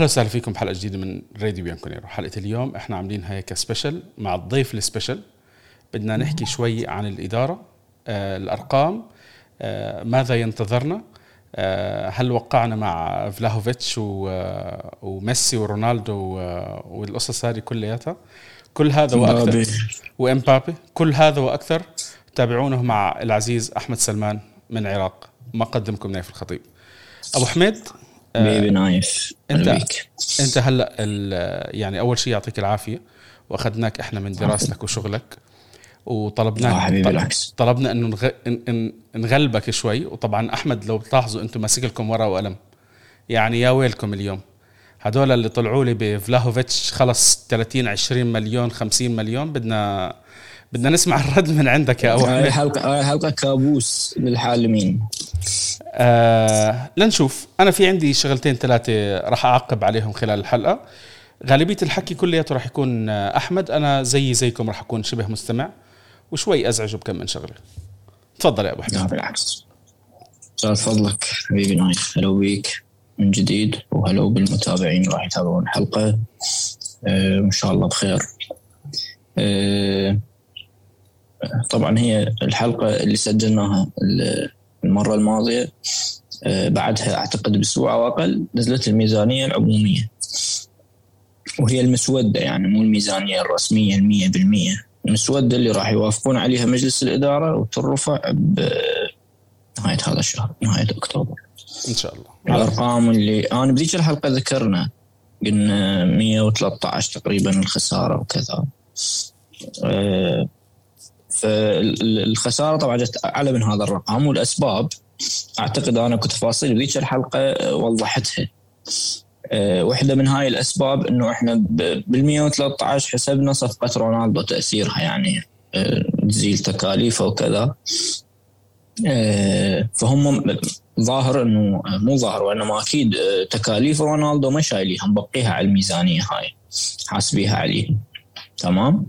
أهلا وسهلا فيكم بحلقة جديدة من راديو بيانكونيرو حلقة اليوم إحنا عاملينها هيك special مع الضيف ال special. بدنا نحكي شوي عن الإدارة آه الأرقام آه ماذا ينتظرنا آه هل وقعنا مع فلاهوفيتش و- وميسي ورونالدو و- والقصص هذه كلياتها؟ كل هذا وأكثر. مبابي. وإمبابي. كل هذا وأكثر تابعونه مع العزيز أحمد سلمان من العراق مقدمكم نايف الخطيب. أبو حميد بيبي نايف أنت. أنت هلأ يعني أول شيء يعطيك العافية. وأخذناك إحنا من دراستك وشغلك. وطلبناك حبيبي طل- بالعكس. طلبنا إنه نغ... ن- ن- نغلبك شوي. وطبعا أحمد لو بتلاحظوا أنتم ماسك لكم ورقة وقلم. يعني يا ويلكم اليوم. هدول اللي طلعوا لي بفلاهوفيتش خلص 30 20 مليون 50 مليون بدنا بدنا نسمع الرد من عندك يا حلقة هاي حلقة كابوس للحالمين آه لنشوف. أنا في عندي شغلتين ثلاثة راح أعقب عليهم خلال الحلقة. غالبية الحكي كلياته راح يكون آه، أحمد. أنا زي زيكم راح أكون شبه مستمع وشوي أزعجه بكم من شغلة. تفضل يا أبو حميد. لا بالعكس. زاد فضلك حبيبي نايف هلو بيك من جديد وهلو بالمتابعين راح يتابعون الحلقة آه، إن شاء الله بخير. آه، طبعا هي الحلقة اللي سجلناها ال- المرة الماضية آه، بعدها أعتقد بأسبوع أو أقل نزلت الميزانية العمومية. وهي المسودة يعني مو الميزانية الرسمية المية بالمية. المسودة اللي راح يوافقون عليها مجلس الإدارة وترفع بنهاية هذا الشهر نهاية أكتوبر. إن شاء الله. على الأرقام اللي أنا بذيك الحلقة ذكرنا قلنا 113 تقريبا الخسارة وكذا. آه، فالخسارة طبعا جت أعلى من هذا الرقم والأسباب أعتقد أنا كتفاصيل بذيك الحلقة آه، وضحتها. آه، واحدة من هاي الأسباب إنه إحنا بال 113 حسبنا صفقة رونالدو تأثيرها يعني آه، تزيل تكاليفه وكذا. فهم ظاهر إنه مو ظاهر وإنما أكيد تكاليف رونالدو ما شايليها مبقيها على الميزانية هاي حاسبيها عليه تمام؟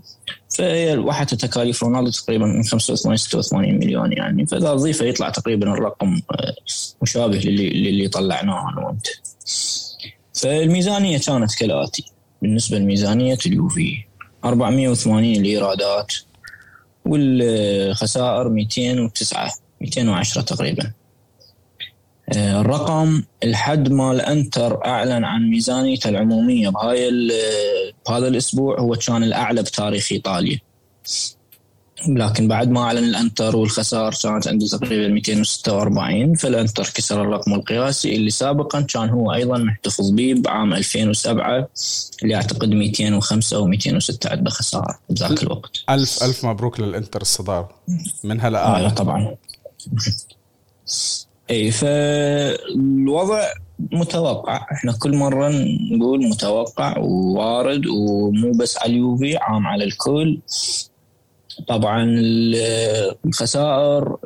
فهي واحد تكاليف رونالدو تقريبا من 85 86 مليون يعني. فإذا أضيفه يطلع تقريبا الرقم آه، مشابه للي للي طلعناه أنا وأنت. فالميزانية كانت كالآتي. بالنسبة لميزانيه اليوفي 480 الايرادات والخسائر 209 210 تقريبا. الرقم الحد مال انتر أعلن عن ميزانيته العمومية. بهاي ال- بهذا الأسبوع هو كان الأعلى بتاريخ إيطاليا. لكن بعد ما أعلن الانتر والخسائر كانت عنده تقريبا 246 فالانتر كسر الرقم القياسي اللي سابقا كان هو أيضا محتفظ به بعام 2007 اللي أعتقد 205 و206 عنده خسائر بذاك الوقت. الف ألف مبروك للإنتر الصدارة. من هلا آه طبعا. اي فالوضع متوقع. إحنا كل مرة نقول متوقع ووارد ومو بس على اليوفي عام على الكل. طبعا ال- الخسائر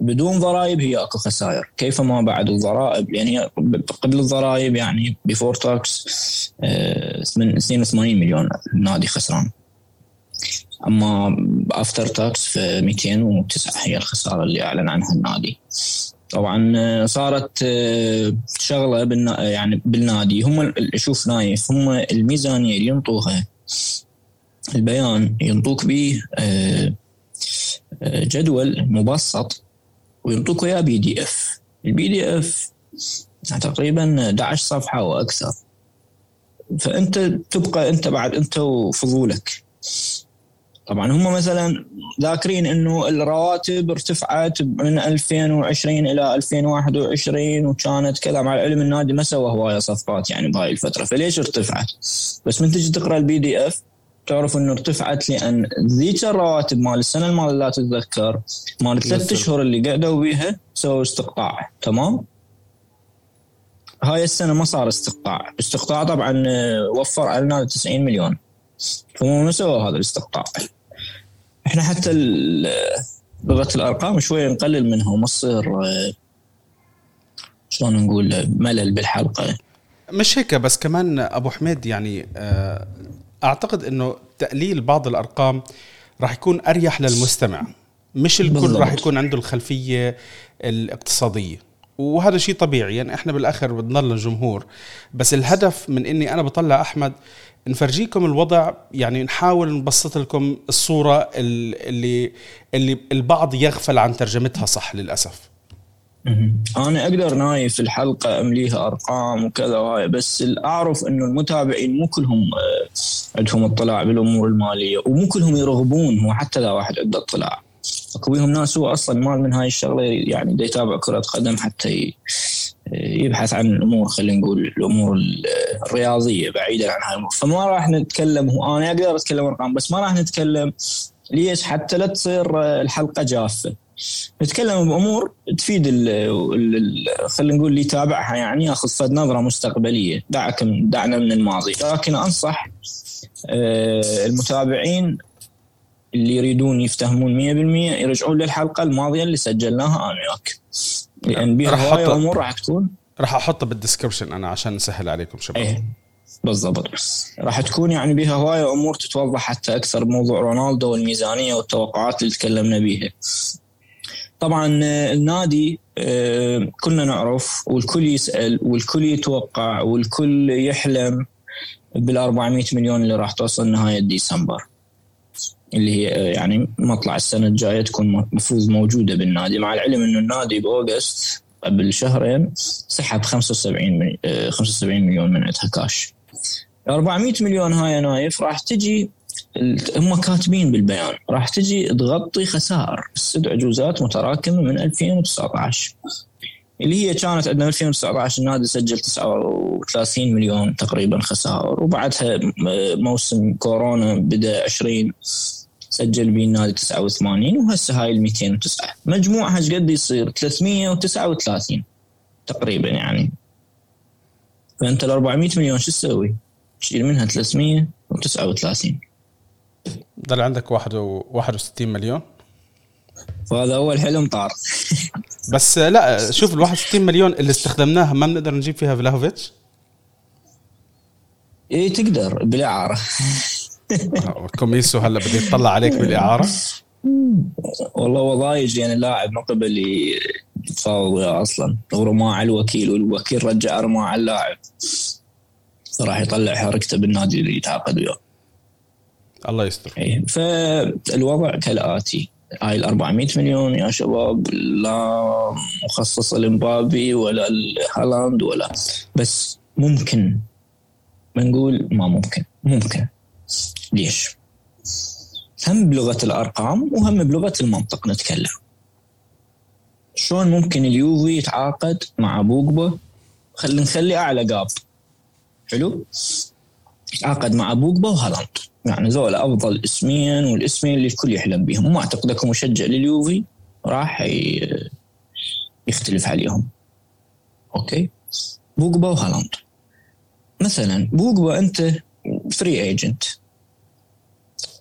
بدون ضرائب هي أكو خسائر. كيف ما بعد الضرائب؟ يعني قبل الضرائب يعني before tax من 82 مليون النادي خسران. أما after tax في 209 هي الخسارة اللي أعلن عنها النادي. طبعا آه، صارت آه، شغلة بالنا يعني بالنادي. هم شوف نايف هم الميزانية اللي ينطوها البيان ينطوك به آه، جدول مبسط وينطوك اياه PDF ال PDF تقريبا 11 صفحة وأكثر. فأنت تبقى أنت بعد أنت وفضولك. طبعا هم مثلا ذاكرين إنه الرواتب ارتفعت من 2020 إلى 2021 وكانت كذا مع العلم النادي ما سوى هواية صفقات يعني بهاي الفترة فليش ارتفعت؟ بس من تجي تقرأ ال PDF تعرف إنه ارتفعت لأن ذيك الرواتب مال السنة الماضية لا تتذكر مال الثلاث نزل. أشهر اللي قعدوا بيها سووا استقطاع تمام؟ هاي السنة ما صار استقطاع، استقطاع طبعا وفر على النادي 90 مليون فهم ما سووا هذا الاستقطاع إحنا حتى لغة الأرقام شوية نقلل منها وما تصير آه، شلون نقول ملل بالحلقة. مش هيك بس كمان أبو حميد يعني آه، أعتقد إنه تقليل بعض الأرقام راح يكون أريح للمستمع. مش الكل. راح يكون عنده الخلفية الاقتصادية. وهذا شيء طبيعي. يعني إحنا بالآخر بنضل جمهور. بس الهدف من إني أنا بطلع أحمد نفرجيكم الوضع يعني نحاول نبسط لكم الصورة اللي اللي البعض يغفل عن ترجمتها صح للأسف. أنا أقدر نايف في الحلقة أمليها أرقام وكذا وهاي بس اعرف إنه المتابعين مو كلهم آه، عندهم اطلاع بالأمور المالية ومو كلهم يرغبون هو حتى لا واحد عنده اطلاع. أكو بيهم ناس هو أصلا مال من هاي الشغلة يعني يتابع كرة قدم حتى يبحث عن الأمور خلينا نقول الأمور الرياضية بعيدا عن هاي الأمور فما راح نتكلم أنا أقدر أتكلم أرقام بس ما راح نتكلم ليش حتى لا تصير الحلقة جافة. نتكلم بأمور تفيد خلينا نقول اللي يتابعها يعني ياخذ فد نظرة مستقبلية. دعك دعنا من الماضي. لكن أنصح آه، المتابعين اللي يريدون يفتهمون 100% يرجعون للحلقة الماضية اللي سجلناها أنا وياك. لأن بها هواي امور راح تكون. راح أحطها بال description أنا عشان نسهل عليكم شباب. إيه بالضبط. راح تكون يعني بها هواي امور تتوضح حتى أكثر بموضوع رونالدو والميزانية والتوقعات اللي تكلمنا بيها. طبعا النادي آه، كلنا نعرف والكل يسأل والكل يتوقع والكل يحلم بال 400 مليون اللي راح توصل نهاية ديسمبر. اللي هي آه، يعني مطلع السنة الجاية تكون مفروض موجودة بالنادي. مع العلم إنه النادي بأوغست قبل شهرين سحب 75 75 مليون من عندها كاش. 400 مليون هاي نايف راح تجي هم كاتبين بالبيان راح تجي تغطي خسائر. السد عجوزات متراكمة من 2019 اللي هي كانت عندنا 2019 النادي سجل 39 مليون تقريبا خسائر وبعدها موسم كورونا بدأ 20 سجل به النادي 89 وهسه هاي ال 209 مجموعها إيش قد يصير؟ 339 تقريبا يعني. فأنت ال 400 مليون شو تسوي؟ تشيل منها 339 ضل عندك 61 مليون؟ وهذا أول حلم طار. بس لا شوف ال 61 مليون اللي استخدمناها ما بنقدر نجيب فيها فلاهوفيتش؟ إيه تقدر بالإعارة. كوميسو هلا بده يطلع عليك بالإعارة. والله هو ضايج يعني اللاعب ما قبل يتفاوض أصلا. ورماه على الوكيل والوكيل رجع رماه على اللاعب. راح يطلع حركته بالنادي اللي يتعاقد وياه. الله يستر. إيه فالوضع كالآتي. هاي ال 400 مليون يا شباب لا مخصصة لمبابي ولا هالاند ولا بس ممكن بنقول ما ممكن ممكن. ليش؟ هم بلغة الأرقام وهم بلغة المنطق نتكلم. شلون ممكن اليوفي يتعاقد مع بوجبا؟ خلينا نخلي أعلى قاب. حلو؟ يتعاقد مع بوجبا وهالاند. يعني زول أفضل اسمين والاسمين اللي الكل يحلم بهم ما أعتقد أكو مشجع لليوفي راح يختلف عليهم. أوكي؟ بوجبا وهالاند. مثلا بوجبا أنت free agent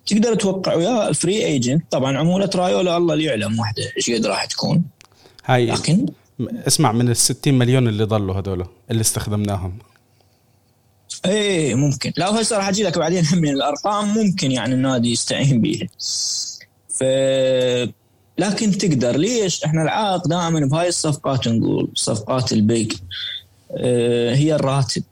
تقدر توقع وياه free agent طبعا عمولة رايولا الله اللي يعلم وحده إيش قد راح تكون. هاي لكن اسمع من ال 60 مليون اللي ضلوا هذول اللي استخدمناهم. إيه ممكن. لا هسه راح أجي لك بعدين من الأرقام ممكن يعني النادي يستعين بيها ف لكن تقدر. ليش؟ إحنا العائق دائما بهاي الصفقات نقول صفقات ال big. آه هي الراتب.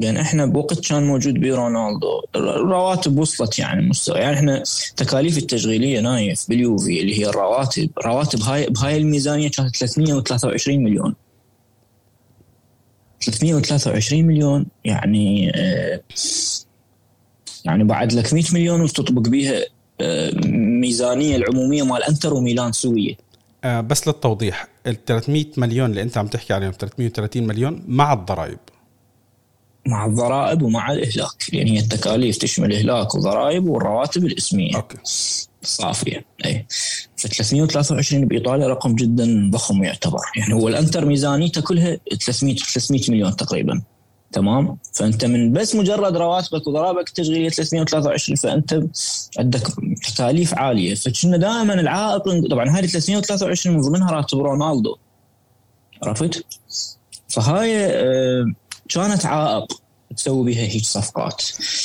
يعني إحنا بوقت كان موجود بيه رونالدو. الرواتب وصلت يعني مستوى. يعني إحنا تكاليف التشغيلية نايف باليوفي اللي هي الرواتب. رواتب هاي بهاي الميزانية كانت 323 مليون. 323 مليون يعني آه، يعني بعد لك 100 مليون وتطبق بيها آه، ميزانية العمومية مال انتر وميلان سوية. آه بس للتوضيح ال 300 مليون اللي انت عم تحكي عليهم 330 مليون مع الضرائب. مع الضرائب ومع الإهلاك يعني هي التكاليف تشمل إهلاك وضرائب والرواتب الإسمية. أوكي. صافية. اي ف 323 بإيطاليا رقم جدا ضخم يعتبر يعني هو الأنتر ميزانيته كلها 300 300 مليون تقريبا. تمام؟ فأنت من بس مجرد رواتبك وضرائبك التشغيليه 323 فأنت عندك تكاليف عالية. فكنا دائما العائق طبعا هذه 323 من ضمنها راتب رونالدو. عرفت؟ فهاي آه، كانت عائق. تسوي بها هيك صفقات.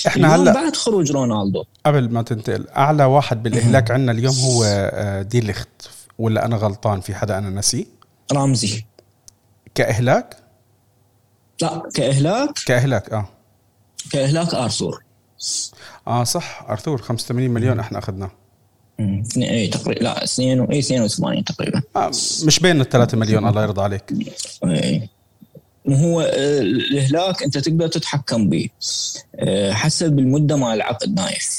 إحنا هلأ بعد خروج رونالدو. قبل ما تنتقل أعلى واحد بالإهلاك عندنا اليوم هو آه، دي ليخت. ولا أنا غلطان في حدا أنا نسي رامزي كإهلاك؟ لا كإهلاك؟ كإهلاك آه. كإهلاك أرثور. آه صح أرثور. 85 مليون إحنا أخذناه. اي تقريبا لا 2 اي 82 تقريبا. آه مش بين ال 3 مليون الله يرضى عليك. اي هو آه، الاهلاك انت تقدر تتحكم به آه، حسب المدة مال العقد نايف.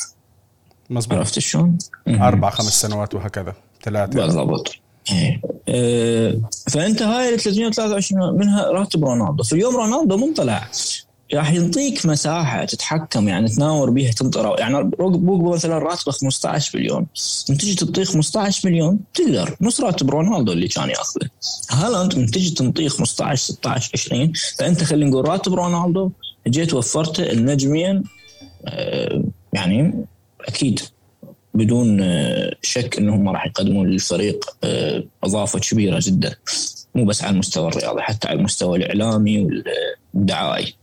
مزبوط عرفت شلون؟ أربع خمس سنوات وهكذا. ثلاثة. بالضبط. إيه. آه، فأنت هاي ال 323 منها راتب رونالدو. في اليوم رونالدو من طلع راح ينطيك مساحة تتحكم يعني تناور بيها تنطر يعني بوجبا مثلا راتبه 15 مليون. من تجي تعطيه 15 مليون تقدر. نص راتب رونالدو اللي كان ياخذه. هالاند من تجي تنطيه 15 16 20 فأنت خلينا نقول راتب رونالدو جيت وفرته النجمين آه، يعني أكيد بدون آه، شك إنهم راح يقدمون للفريق آه، أضافة كبيرة جدا. مو بس على المستوى الرياضي حتى على المستوى الإعلامي والدعائي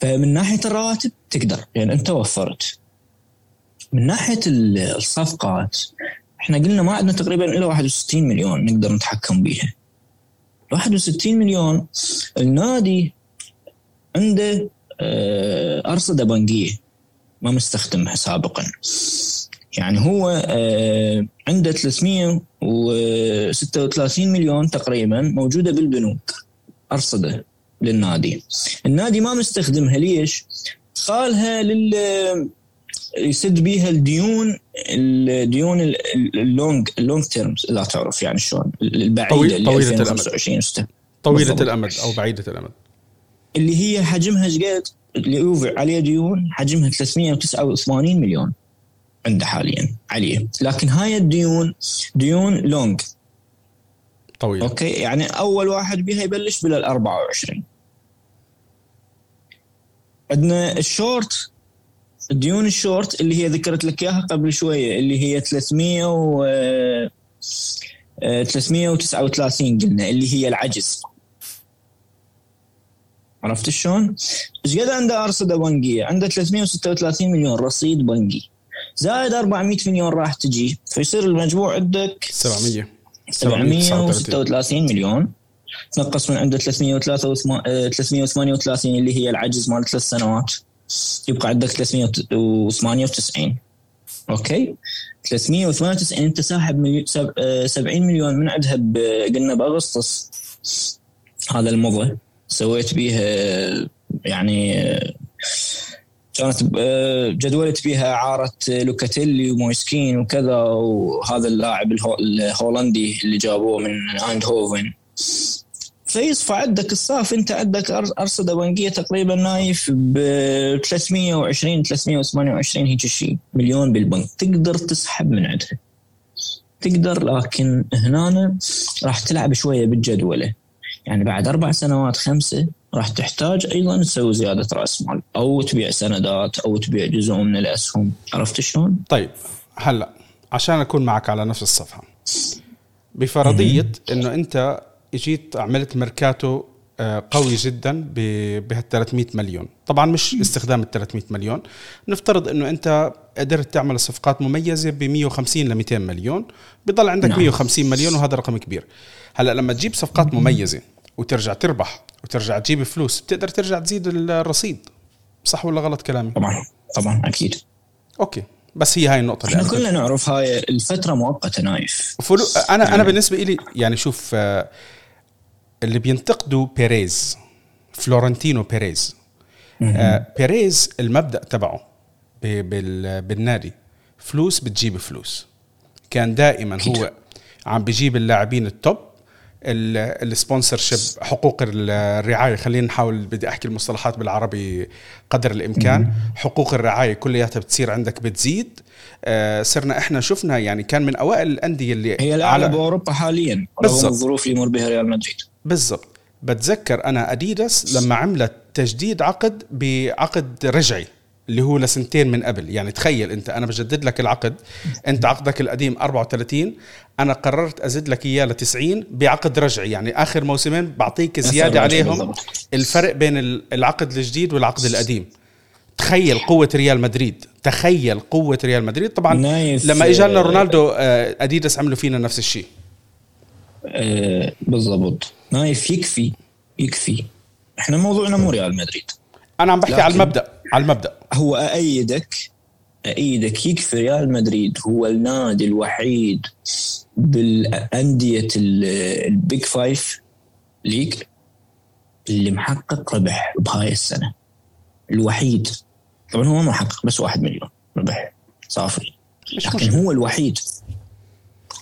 فمن ناحية الرواتب تقدر يعني أنت وفرت. من ناحية الصفقات إحنا قلنا ما عندنا تقريبا إلا 61 مليون نقدر نتحكم بيها. 61 مليون النادي عنده آه، أرصدة بنكية ما مستخدمها سابقا. يعني هو آه، عنده 336 مليون تقريبا موجودة بالبنوك أرصدة. للنادي. النادي ما مستخدمها. ليش؟ قالها لل يسد بيها الديون الديون ال long ال long terms اذا تعرف يعني شلون. البعيدة طويل اللي طويلة 2025 طويلة بالضبط. الأمد أو بعيدة الأمد. اللي هي حجمها شقد اليوفي عليه ديون حجمها 389 مليون عنده حاليا عليه. لكن هاي الديون ديون long طويل أوكي؟ يعني أول واحد بها يبلش بال 24 عندنا الشورت الديون الشورت اللي هي ذكرت لك إياها قبل شوية اللي هي 300 و آه، 339 قلنا اللي هي العجز عرفت شلون؟ إيش قد عنده أرصدة بنكية؟ عنده 336 مليون رصيد بنكي زائد 400 مليون راح تجي فيصير المجموع عندك 700 736 مليون تنقص من عنده 338 اللي هي العجز مال ثلاث سنوات. يبقى عندك 398 أوكي؟ 398 أنت ساحب مليون سب- آه، 70 مليون من عندها ب- قلنا بأغسطس. هذا المضى. سويت بيها آه، يعني آه، كانت آه، جدولت بيها اعاره لوكاتيلي ومويسكين وكذا وهذا اللاعب الهو- الهولندي اللي جابوه من ايندهوفن فيصفى عندك الصاف. انت عندك أرصدة بنكية تقريبا نايف ب 320 328 هيك شيء مليون بالبنك. تقدر تسحب من عندها. تقدر لكن هنا راح تلعب شوية بالجدولة. يعني بعد أربع سنوات خمسة راح تحتاج أيضا تسوي زيادة رأس مال. أو تبيع سندات أو تبيع جزء من الأسهم. عرفت شلون؟ طيب هلأ عشان أكون معك على نفس الصفحة. بفرضية إنه أنت إجيت عملت ميركاتو آه، قوي جدا بهال 300 مليون. طبعا مش استخدام ال 300 مليون. نفترض إنه أنت قدرت تعمل صفقات مميزة ب 150 ل 200 مليون بضل عندك نعم. 150 مليون وهذا رقم كبير. هلأ لما تجيب صفقات مميزة وترجع تربح وترجع تجيب فلوس بتقدر ترجع تزيد الرصيد. صح ولا غلط كلامي؟ طبعا طبعا أكيد. أوكي. بس هي هاي النقطة اللي إحنا كلنا نعرف هاي الفترة مؤقتة نايف. فلو أنا أنا بالنسبة لي يعني شوف آه، اللي بينتقدوا بيريز فلورنتينو بيريز. آه، بيريز المبدأ تبعه بالنادي. فلوس بتجيب فلوس. كان دائما هو عم بيجيب اللاعبين ال top ال sponsorship حقوق الرعاية. خلينا نحاول بدي أحكي المصطلحات بالعربي قدر الإمكان. حقوق الرعاية كلياتها بتصير عندك بتزيد. آه، صرنا إحنا شفنا يعني كان من أوائل الأندية اللي هي الأعلى بأوروبا حاليا رغم بالضبط. الظروف اللي يمر بها ريال مدريد. بالضبط. بتذكر أنا أديداس لما عملت تجديد عقد بعقد رجعي اللي هو لسنتين من قبل. يعني تخيل أنت أنا بجدد لك العقد أنت عقدك القديم 34 أنا قررت أزيد لك إياه ل 90 بعقد رجعي. يعني آخر موسمين بعطيك زيادة عليهم. الفرق بين ال- العقد الجديد والعقد القديم. تخيل قوة ريال مدريد. تخيل قوة ريال مدريد. طبعا نايف، لما اجى لنا رونالدو آه، أديداس عملوا فينا نفس الشيء. آه بالضبط. نايف يكفي يكفي. إحنا موضوعنا مو ريال مدريد. أنا عم بحكي على المبدأ على المبدأ. هو أأيدك أأيدك يكفي ريال مدريد. هو النادي الوحيد بالأندية ال- ال big five league اللي محقق ربح بهاي السنة. الوحيد. طبعا هو ما محقق بس واحد مليون ربح. صافي. لكن هو الوحيد.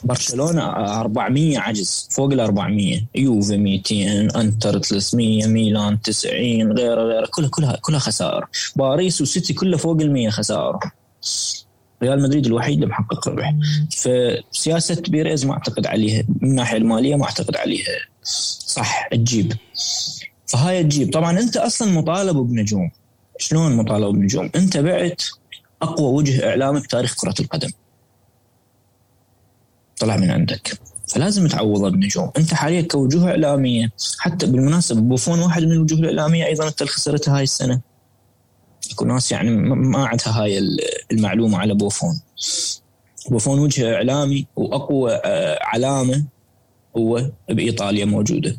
برشلونة 400 عجز فوق ال 400 يوفي 200 إنتر 300 ميلان 90 غيره غيره. كلها كلها كلها خسائر. باريس وسيتي كلها فوق ال 100 خسائر. ريال مدريد الوحيد اللي محقق ربح. فسياسة بيريز ما أعتقد عليها من الناحية المالية ما أعتقد عليها. صح تجيب. فهاي تجيب. طبعا أنت أصلا مطالب بنجوم. شلون مطالب بنجوم؟ أنت بعت أقوى وجه إعلامي بتاريخ كرة القدم. طلع من عندك. فلازم تعوضه بنجوم انت حاليا كوجوه إعلامية. حتى بالمناسبة بوفون واحد من الوجوه الإعلامية أيضا انت خسرتها هاي السنة. يكون ناس يعني ما عندها هاي ال- المعلومة على بوفون. بوفون وجه إعلامي وأقوى آه، علامة هو بإيطاليا موجودة.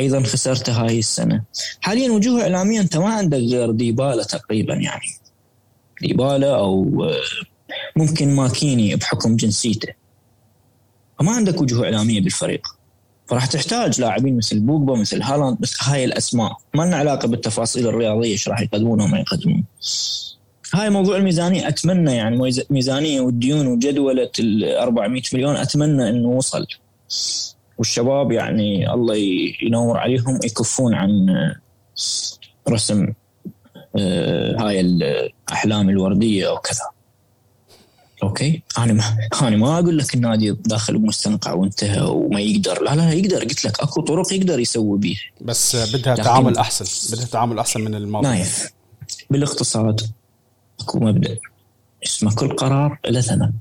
أيضا خسرتها هاي السنة. حاليا وجوه اعلاميه أنت ما عندك غير ديبالا تقريبا يعني. ديبالا أو آه، ممكن ماكيني بحكم جنسيته. فما عندك وجوه إعلامية بالفريق. فراح تحتاج لاعبين مثل بوجبا مثل هالاند مثل هاي الأسماء. ما لنا علاقة بالتفاصيل الرياضية إيش راح يقدمون وما يقدمون. هاي موضوع الميزانية. أتمنى يعني ميز- ميزانية والديون وجدولة ال 400 مليون. أتمنى إنه وصل. والشباب يعني الله ينور عليهم يكفون عن آه، رسم آه، هاي الأحلام الوردية أو كذا. أوكي. أنا ما أنا ما أقول لك النادي داخل بمستنقع وانتهى وما يقدر. لا لا يقدر. قلت لك أكو طرق يقدر يسوي بيها بس بدها تعامل أحسن. بدها تعامل أحسن من الماضي. نايف بالاقتصاد أكو مبدأ اسمه كل قرار له ثمن.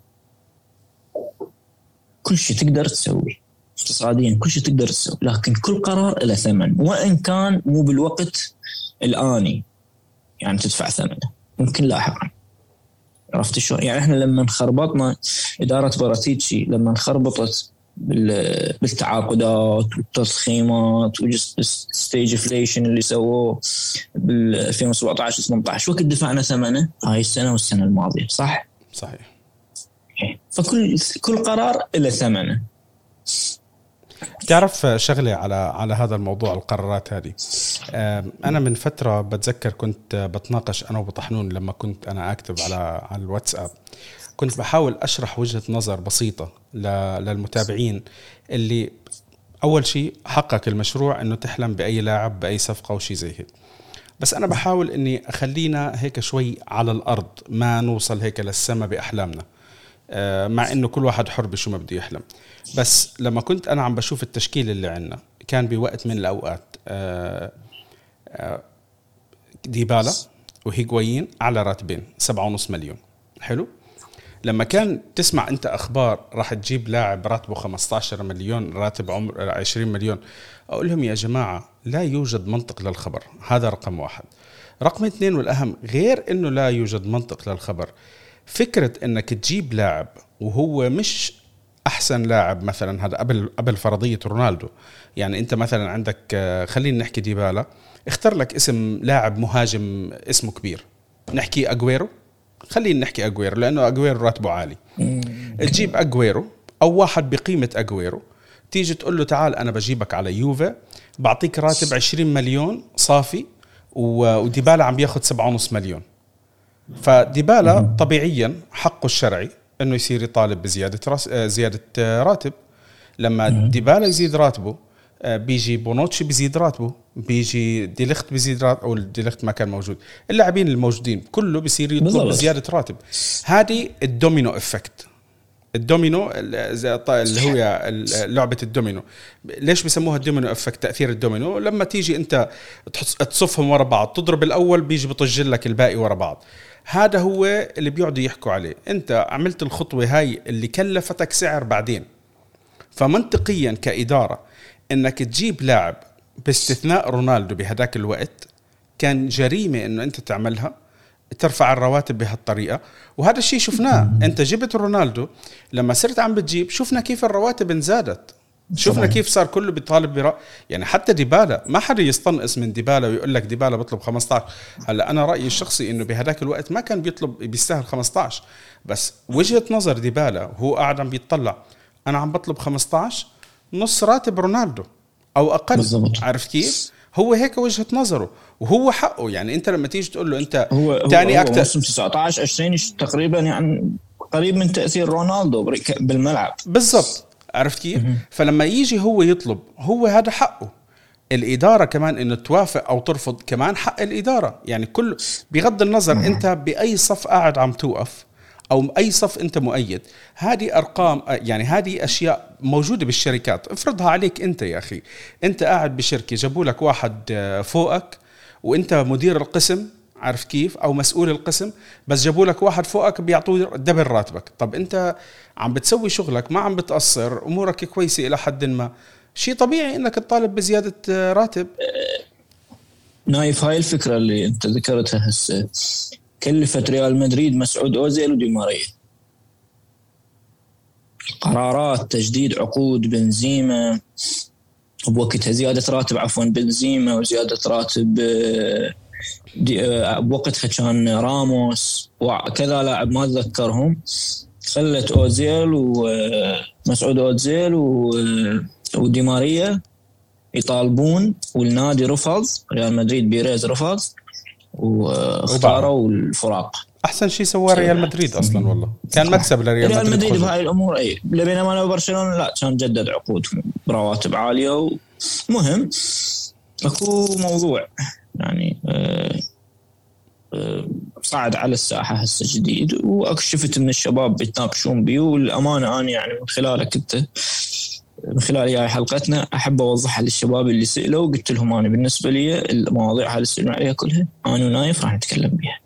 كل شيء تقدر تسوي. اقتصاديا كل شيء تقدر تسوي. لكن كل قرار له ثمن. وإن كان مو بالوقت الآني يعني تدفع ثمنه. ممكن لاحقا عرفت شلون؟ يعني إحنا لما انخربطنا إدارة براتيتشي لما انخربطت بال- بالتعاقدات والتضخيمات وال stagflation اللي سووه بال 2017 18 وقت دفعنا ثمنه هاي السنة والسنة الماضية صح؟ صحيح فكل كل قرار له ثمنه تعرف شغله على على هذا الموضوع القرارات هذه. أنا من فترة بتذكر كنت بتناقش أنا وبطحنون لما كنت أنا أكتب على على الواتساب. كنت بحاول أشرح وجهة نظر بسيطة للمتابعين اللي أول شيء حقق المشروع إنه تحلم بأي لاعب بأي صفقة وشي زي هيك. بس أنا بحاول إني أخلينا هيك شوي على الأرض ما نوصل هيك للسما بأحلامنا. آه، مع إنه كل واحد حر بشو ما بده يحلم. بس لما كنت أنا عم بشوف التشكيل اللي عندنا كان بوقت من الأوقات آه، آه، ديبالا وهيغوايين على راتبين سبعة ونص مليون. حلو؟ لما كان تسمع أنت أخبار راح تجيب لاعب راتبه 15 مليون راتب عمر 20 مليون أقول لهم يا جماعة لا يوجد منطق للخبر هذا رقم واحد. رقم اثنين والأهم غير إنه لا يوجد منطق للخبر فكرة إنك تجيب لاعب وهو مش أحسن لاعب مثلا هذا قبل قبل فرضية رونالدو. يعني أنت مثلا عندك آه، خلينا نحكي ديبالا. اختار لك اسم لاعب مهاجم اسمه كبير. نحكي اجويرو خلينا نحكي اجويرو لأنه اجويرو راتبه عالي. تجيب اجويرو أو واحد بقيمة اجويرو تيجي تقول له تعال أنا بجيبك على يوفا بعطيك راتب 20 مليون صافي وديبالا عم بياخذ 7.5 مليون. فديبالا طبيعيا حقه الشرعي إنه يصير يطالب بزيادة راس آه، زيادة آه، راتب. لما ديبالا يزيد راتبه آه، بيجي بونوتشي بيزيد راتبه بيجي ديليخت بيزيد راتبه أو ديليخت ما كان موجود. اللاعبين الموجودين كله بيصير يطلب. زيادة راتب. هذه ال domino effect. الدومينو اللي هو لعبة الدومينو. ليش بسموها ال domino effect؟ تأثير الدومينو. لما تيجي أنت تصفهم ورا بعض تضرب الأول بيجي بطج لك الباقي ورا بعض. هذا هو اللي بيقعدوا يحكوا عليه. انت عملت الخطوة هاي اللي كلفتك سعر بعدين. فمنطقيا كإدارة إنك تجيب لاعب باستثناء رونالدو بهداك الوقت كان جريمة إنه أنت تعملها ترفع الرواتب بهالطريقة. وهذا الشيء شفناه. أنت جبت رونالدو لما صرت عم بتجيب شفنا كيف الرواتب انزادت. شفنا. كيف صار كله بيطالب برا يعني حتى ديبالا ما حدا يستنقص من ديبالا ويقول لك ديبالا بيطلب 15 هلأ أنا رأيي الشخصي إنه بهداك الوقت ما كان بيطلب بيستاهل 15 بس وجهة نظر ديبالا وهو قاعد عم بيطلع أنا عم بطلب 15 نص راتب رونالدو أو أقل. بالضبط. عرفت كيف؟ هو هيك وجهة نظره. وهو حقه يعني أنت لما تيجي تقول له أنت هو هو, تاني هو أكثر موسم 19 20 تقريبا يعني قريب من تأثير رونالدو بالملعب. بالضبط. عرفت كيف؟ فلما يجي هو يطلب هو هذا حقه. الإدارة كمان إنه توافق أو ترفض كمان حق الإدارة. يعني كل بغض النظر أنت بأي صف قاعد عم توقف أو أي صف أنت مؤيد. هذه أرقام يعني هذه أشياء موجودة بالشركات. افرضها عليك أنت يا أخي. أنت قاعد بشركة جابوا لك واحد فوقك وأنت مدير القسم. عارف كيف؟ أو مسؤول القسم بس جابوا لك واحد فوقك بيعطوه دبل راتبك. طب أنت عم بتسوي شغلك ما عم بتقصر أمورك كويسة إلى حد ما شيء طبيعي إنك تطالب بزيادة راتب؟ نايف هاي الفكرة اللي أنت ذكرتها هسه. كلفت ريال مدريد مسعود أوزيل ودي ماريا. قرارات تجديد عقود بنزيما بوقتها زيادة راتب عفوا بنزيما وزيادة راتب آه، بوقتها كان راموس وكذا لاعب ما أتذكرهم. خلت أوزيل ومسعود أوزيل و- ودي ماريا يطالبون والنادي رفض ريال مدريد بيريز رفض واختاروا الفراق. أحسن شيء سواه ريال مدريد أصلا والله. كان مكسب لريال ريال مدريد مدريد خذه. بهاي الأمور إي. بينما لو برشلونة لا كان جدد عقودهم. برواتب عالية المهم أكو موضوع. يعني آه، آه، صعد على الساحة هسه جديد. وأكو شفت من الشباب يتناقشون بيه والأمانة أنا يعني من خلالك انت من خلال هاي حلقتنا أحب أوضحها للشباب اللي سألوا قلت لهم أنا بالنسبة لي المواضيع اللي سالوا عليها كلها أنا ونايف راح نتكلم بها.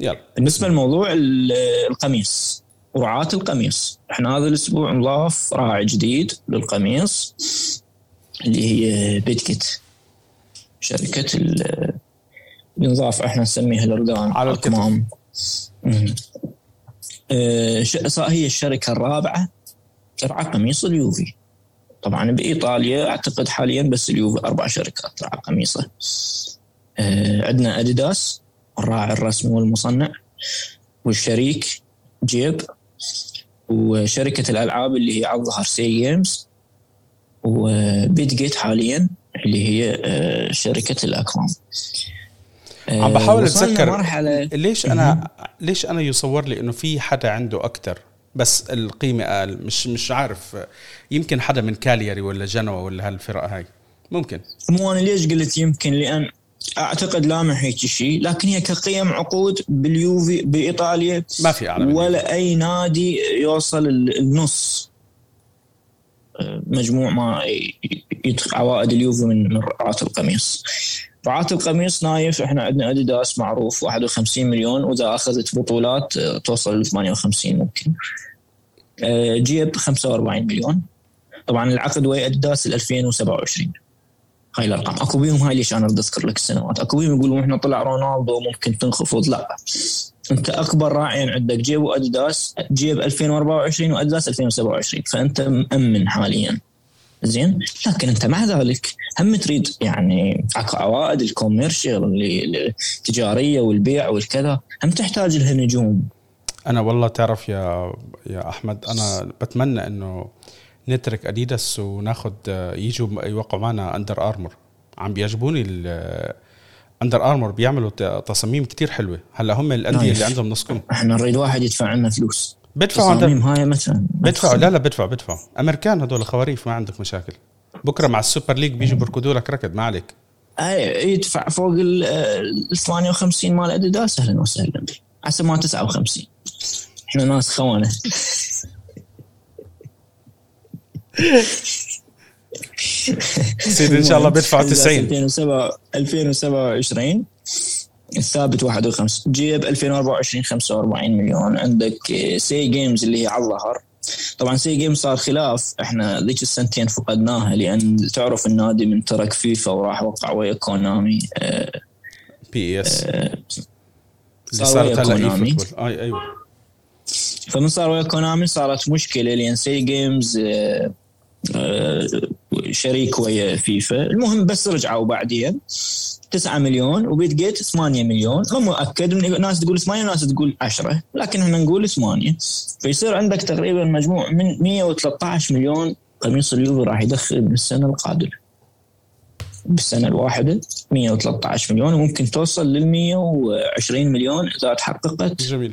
يلا. بالنسبة لموضوع ال- القميص ورعاة القميص. إحنا هذا الأسبوع نضاف راعي جديد للقميص اللي هي بيدكت شركة ال- بنضاف إحنا نسميها الاردان على. مم. آه، هي الشركة الرابعة ترعى قميص اليوفي طبعا بإيطاليا أعتقد حاليا بس اليوفي أربع شركات ترعى قميصه آه، عندنا أديداس الراعي الرسمي والمصنع والشريك جيب وشركة الألعاب اللي هي على الظهر Cygames و Bitget حاليا اللي هي آه، شركة الأكرام آه، عم بحاول أتذكر مرحلة. ليش أنا ليش أنا يصور لي إنه في حدا عنده أكثر بس القيمة أقل؟ مش مش عارف. يمكن حدا من كالياري ولا جنوا ولا هالفرق هاي. ممكن. مو أنا ليش قلت يمكن؟ لأن أعتقد لامح هيك شيء. لكن هي كقيم عقود باليوفي بإيطاليا ما في اعلى. ولا أي نادي يوصل ال- النص. مجموع ما عوائد اليوفي من رعاة القميص. رعاة القميص نايف إحنا عندنا أديداس معروف 51 مليون وإذا أخذت بطولات آه، توصل ل 58 ممكن. آه، جيب 45 مليون. طبعا العقد ويا أديداس ل 2027 هاي الأرقام. أكو بيهم هاي ليش أنا أذكر لك السنوات. أكو بيهم يقولون إحنا طلع رونالدو ممكن تنخفض. لا. أنت أكبر راعيين عندك جيب وأديداس جيب 2024 وأديداس 2027 فأنت مأمن حاليا. زين؟ لكن أنت مع ذلك هم تريد يعني عوائد ال commercial اللي التجارية والبيع والكذا هم تحتاج لها نجوم. أنا والله تعرف يا يا أحمد أنا بتمنى إنه نترك أديداس وناخذ يجوا يوقعوا معنا Under Armour عم بيعجبوني Under Armour بيعملوا تصاميم كتير حلوة. هلأ هم الأندية. اللي عندهم نصكم إحنا نريد واحد يدفع لنا فلوس. بدفعوا تصاميم هاي مثلا. بدفعوا لا لا بدفعوا بدفعوا أمريكان هدول خواريف ما عندك مشاكل. بكرة مع ال Super League بيجوا بركضوا لك ركض ما عليك. اي يدفع فوق ال ال 58 مال أديداس. أهلا وسهلا. حسب ما 59 إحنا ناس خونة. سيدي إن شاء الله بدفعوا 90 2007 2027 الثابت 51 جيب 2024 45 مليون. عندك Cygames اللي هي على الظهر. طبعا Cygames صار خلاف. إحنا ذيك السنتين فقدناها لأن تعرف النادي من ترك فيفا وراح وقع ويا كونامي آه، PES اللي صار ويا صارت هلا اي كونامي. اي أيوه. فمن صار ويا كونامي صارت مشكلة لأن Cygames آه، آه، شريك ويا فيفا. المهم بس رجعوا بعدين. 9 مليون و Bitget 8 مليون. مو مؤكد ناس تقول 8 وناس تقول 10 لكن إحنا نقول 8 فيصير عندك تقريبا مجموع من 113 مليون قميص اليوفي راح يدخل بالسنة القادمة. بالسنة الواحدة 113 مليون وممكن توصل لل 120 مليون إذا تحققت جميل.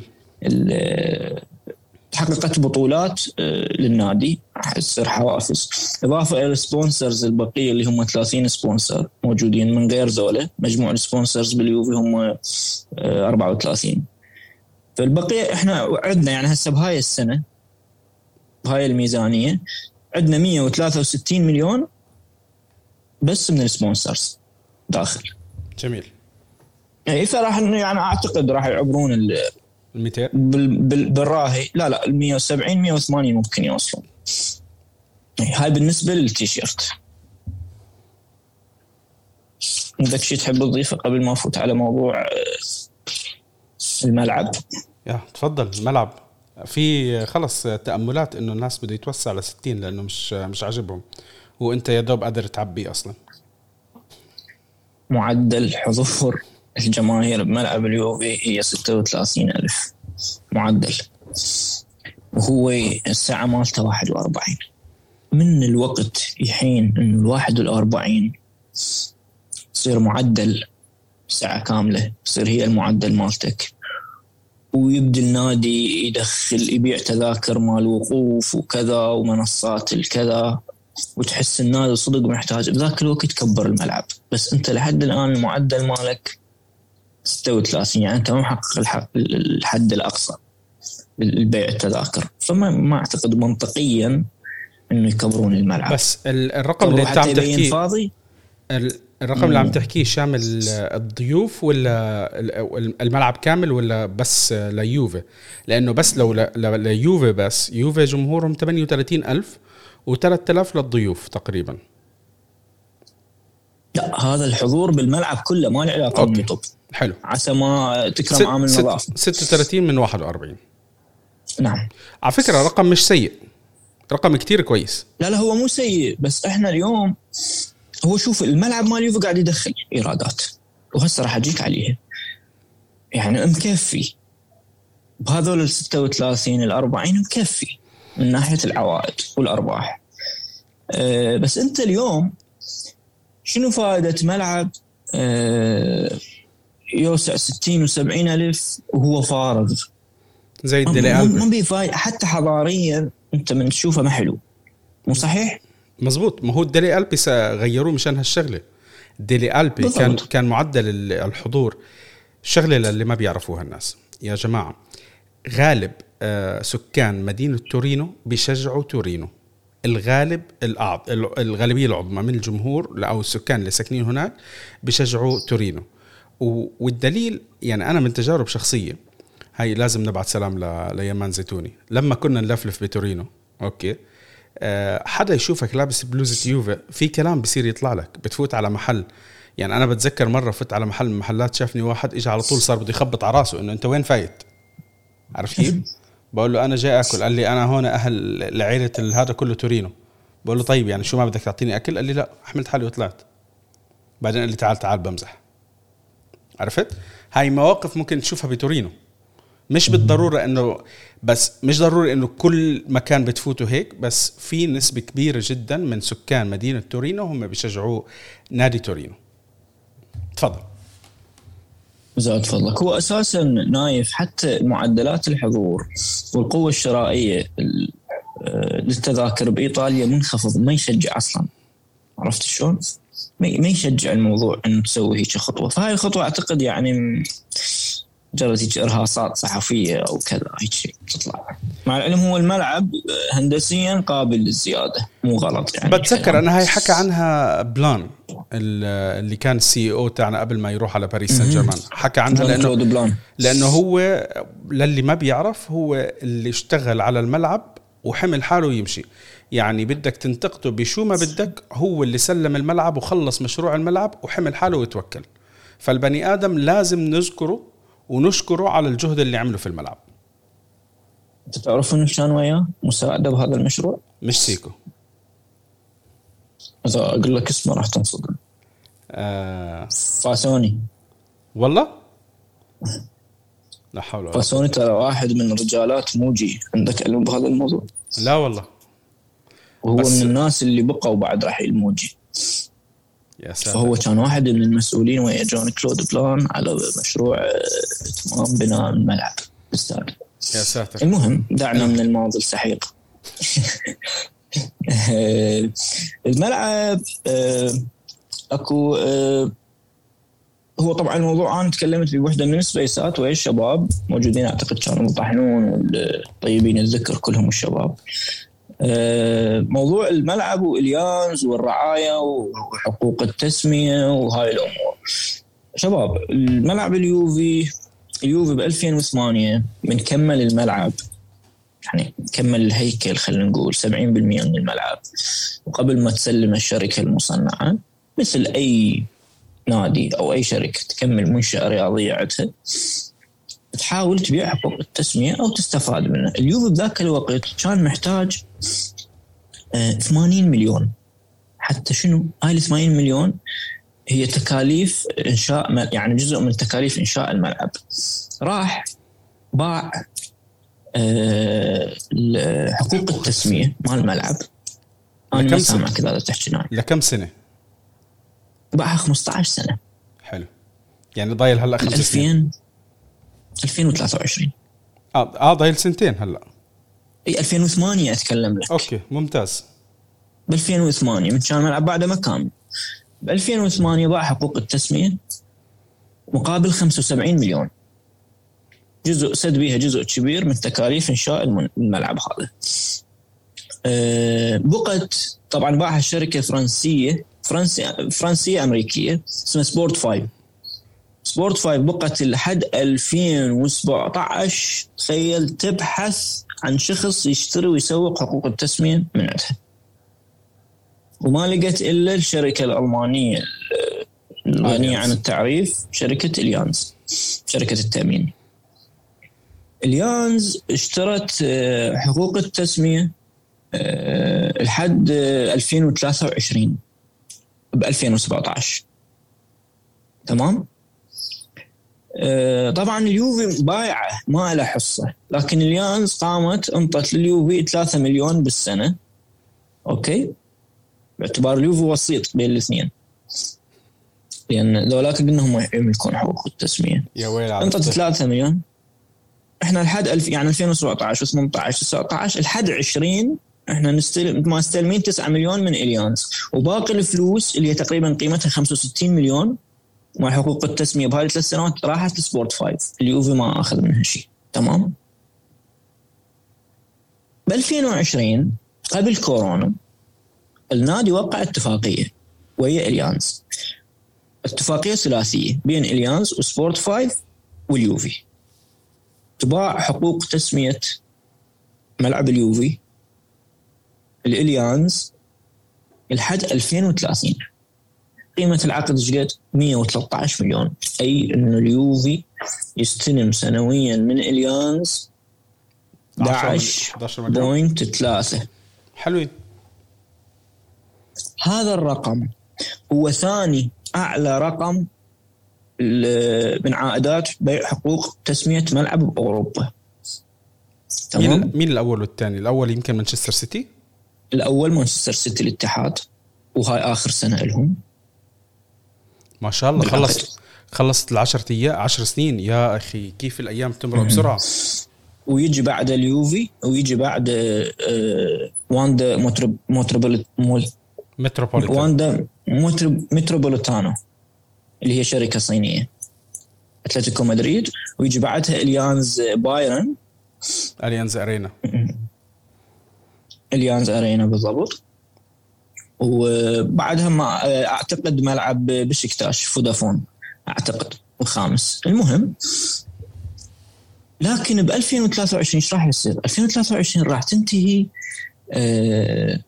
تحققت بطولات آه، للنادي. راح تصير حوافز إضافة إلى ال sponsors البقية اللي هم 30 sponsor موجودين من غير زولة. مجموع ال sponsors باليوفي هم 34 آه، فالبقية إحنا عندنا يعني هسه بهاي السنة بهاي الميزانية عندنا 163 مليون بس من ال sponsors داخل. جميل. اي فراح يعني أعتقد راح يعبرون ال 200 بالراهي. لا لا ال 170 180 ممكن يوصلون. هاي بالنسبة للتيشيرت. عندك شيء تحب تضيفه قبل ما أفوت على موضوع آه، الملعب. يا تفضل الملعب. في خلص تأملات إنه الناس بده يتوسع ل 60 لأنه مش مش عاجبهم. وأنت يا دوب قادر تعبي أصلا. معدل حضور الجماهير بملعب اليوفي هي 36 ألف. معدل. وهو الساعة مالته 41 من الوقت يحين انه ال 41 يصير معدل ساعة كاملة يصير هي المعدل مالتك. ويبدي النادي يدخل يبيع تذاكر مال وقوف وكذا ومنصات الكذا وتحس النادي صدق محتاج. بذاك الوقت كبر الملعب. بس أنت لحد الآن المعدل مالك 36 يعني أنت ما محقق الحد الأقصى. للبيع التذاكر. فما ما أعتقد منطقيا إنه يكبرون الملعب. بس الرقم اللي انت عم تحكيه فاضي الرقم اللي عم تحكيه شامل الضيوف ولا الملعب كامل ولا بس ليوفي؟ لأنه بس لو ليوفي بس يوفي جمهورهم 38 ألف و3000 للضيوف تقريبا. لا هذا الحضور بالملعب كله ما له علاقة بالطب حلو. عسى ما تكرم عامل النظافه 36 من 41 نعم. على فكرة رقم مش سيء. رقم كتير كويس. لا لا هو مو سيء بس إحنا اليوم هو شوف الملعب مال يوفي قاعد يدخل إيرادات وهسه راح أجيك عليها. يعني مكفي. بهذول ال 36 ال 40 مكفي من ناحية العوائد والأرباح. أه بس أنت اليوم شنو فائدة ملعب؟ أه يوسع 60 و70 ألف وهو فارغ. زي الديلي ما بيفايدة حتى حضاريا أنت من تشوفه ما حلو. مو صحيح؟ مزبوط. ما هو الديلي ألبي غيروه مشان هالشغلة. الديلي ألبي بالضبط. كان كان معدل الحضور. شغلة للي ما بيعرفوها الناس. يا جماعة غالب آه، سكان مدينة تورينو بيشجعوا تورينو. الغالب الأعض... الغالبية العظمى من الجمهور أو السكان اللي ساكنين هناك بيشجعوا تورينو. والدليل يعني أنا من تجارب شخصية هاي لازم نبعث سلام ل... ليمان زيتوني. لما كنا نلفلف بتورينو Okay. أه حدا يشوفك لابس بلوزة يوفي في كلام بصير يطلع لك بتفوت على محل. يعني أنا بتذكر مرة فت على محل من محلات شافني واحد اجى على طول صار بده يخبط على راسه إنه أنت وين فايت؟ عرفت كيف؟ بقول له أنا جاي آكل. قال لي أنا هون أهل لعيله هذا كله تورينو. بقول له طيب يعني شو ما بدك تعطيني أكل؟ قال لي لا حملت حالي وطلعت. بعدين قال لي تعال تعال بمزح. عرفت؟ هاي مواقف ممكن تشوفها بتورينو. مش بالضرورة إنه بس مش ضروري إنه كل مكان بتفوتوا هيك بس في نسبة كبيرة جدا من سكان مدينة تورينو هم بيشجعوا نادي تورينو. تفضل. زاد فضلك هو أساسا نايف حتى معدلات الحضور والقوة الشرائية آه، للتذاكر بإيطاليا منخفض ما يشجع أصلا. عرفت شلون؟ ما يشجع الموضوع إنه تسوي هيك خطوة. فهاي الخطوة أعتقد يعني مجرد هيك إرهاصات صحفية أو كذا هيك تطلع مع العلم هو الملعب هندسيا قابل للزيادة مو غلط يعني. بتذكر أنا هاي حكى عنها بلان اللي كان ال CEO تاعنا قبل ما يروح على باريس سان جيرمان حكى عنها لأنه بلان. لأنه هو للي ما بيعرف هو اللي اشتغل على الملعب وحمل حاله يمشي يعني بدك تنتقده بشو ما بدك هو اللي سلم الملعب وخلص مشروع الملعب وحمل حاله ويتوكل فالبني آدم لازم نذكره ونشكره على الجهد اللي عمله في الملعب. انت تعرف انه كان وياه مساعده بهذا المشروع؟ مش سيكو. إذا أقول لك اسمه راح تنصدم. آه. فاسوني. والله؟ لا حول ولا قوة. فاسوني ترى واحد من رجالات موجي عندك علم بهذا الموضوع؟ لا والله. وهو بس- من الناس اللي بقوا بعد رحيل موجي. يا فهو كان واحد من المسؤولين ويا جون كلود بلان على مشروع آه، تمام بناء الملعب الاستاد يا ساتر. المهم دعنا من الماضي السحيق الملعب آه، اكو آه، هو طبعا الموضوع أنا تكلمت في وحده من السبيسات ويا الشباب موجودين أعتقد كانوا الطحنون والطيبين الذكر كلهم الشباب. موضوع الملعب واليانز والرعاية وحقوق التسمية وهاي الأمور. شباب الملعب اليوفي اليوفي ب 2008 من كمل الملعب. يعني كمل الهيكل خلينا نقول 70% من الملعب. وقبل ما تسلم الشركة المصنعة مثل أي نادي أو أي شركة تكمل منشأة رياضية عندها تحاول تبيع حقوق التسمية أو تستفاد منها، اليوفي بذاك الوقت كان محتاج آه، 80 مليون. حتى شنو؟ هاي ال 80 مليون هي تكاليف إنشاء يعني جزء من تكاليف إنشاء الملعب. راح باع آه، حقوق التسمية مال الملعب. أنا ما سنة؟ سامعك إذا تحكي ناي لكم سنة؟ باعها 15 سنة. حلو. يعني ضايل هلا خمس سنين. 2000 2023 آه آه ضايل سنتين هلا. إي 2008 أتكلم لك. أوكي ممتاز. ب 2008 من كان الملعب بعده ما كامل ب 2008 باع حقوق التسمية مقابل 75 مليون. جزء سد بيها جزء كبير من تكاليف إنشاء الملعب هذا. أه بقت طبعا باعها الشركة فرنسية فرنسيه فرنسية أمريكية اسمها Sport 5 سبورت 5 بقت لحد 2017 تخيل تبحث عن شخص يشتري ويسوق حقوق التسمية من عندها. وما لقيت إلا الشركة الألمانية الغنيه أليانز. عن التعريف شركة إليانز. شركة التأمين. إليانز اشترت آه، حقوق التسمية آه، لحد آه، 2023 ب 2017 تمام؟ طبعا اليوفي بايعه ما له حصة. لكن Allianz قامت انطت لليوفي 3 مليون بالسنة. okay؟ باعتبار اليوفي وسيط بين الاثنين. لأن ذولاك قلنا هم يملكون حقوق التسمية. يا ويل على انطت الطفل. 3 مليون. إحنا لحد ألف يعني 2017 و18 و19 لحد 20 إحنا نستلم ما مستلمين 9 مليون من Allianz. وباقي الفلوس اللي هي تقريبا قيمتها 65 مليون مع حقوق التسمية بهذه الثلاث سنوات راحت ل Sport 5 اليوفي ما أخذ منها شيء. تمام؟ ب 2020 قبل كورونا النادي وقع اتفاقية ويا Allianz اتفاقية ثلاثية بين Allianz و Sport 5 واليوفي تباع حقوق تسمية ملعب اليوفي الاليانز لحد 2030 قيمة العقد إيش قد؟ 113 مليون. اي إنه اليوفي يستلم سنويا من إليانز 11 مليون 11.3 حلوين. هذا الرقم هو ثاني أعلى رقم من عائدات بيع حقوق تسمية ملعب بأوروبا. تمام؟ مين مين الأول والثاني؟ الأول يمكن مانشستر سيتي؟ الأول مانشستر سيتي الاتحاد وهاي آخر سنة لهم. ما شاء الله. خلصت خلصت العشرة أيام 10 سنين. يا أخي كيف الأيام تمرق بسرعة؟ ويجي بعد اليوفي ويجي بعد آه، واندا موتروب موتروبول مول- متروبوليتان. واندا متروبوليتانو اللي هي شركة صينية. أتلتيكو مدريد. ويجي بعدها إليانز بايرن. إليانز أرينا. إليانز أرينا بالضبط. وبعدها ما أعتقد ملعب بشكتاش فودافون أعتقد الخامس. المهم لكن ب 2023 إيش راح يصير؟ 2023 راح تنتهي آه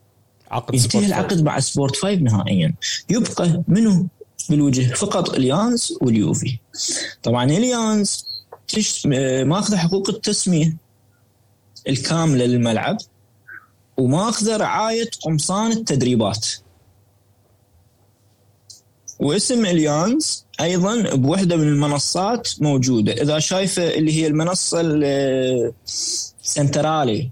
عقد ينتهي العقد مع سبورت 5 نهائيا. يبقى منو؟ بالوجه فقط اليانز واليوفي. طبعا اليانز. آه، ماخذة حقوق التسمية الكاملة للملعب. وماخذه رعايه قمصان التدريبات. واسم إليانز أيضا بوحدة من المنصات موجودة. إذا شايفة اللي هي المنصة ال centrale.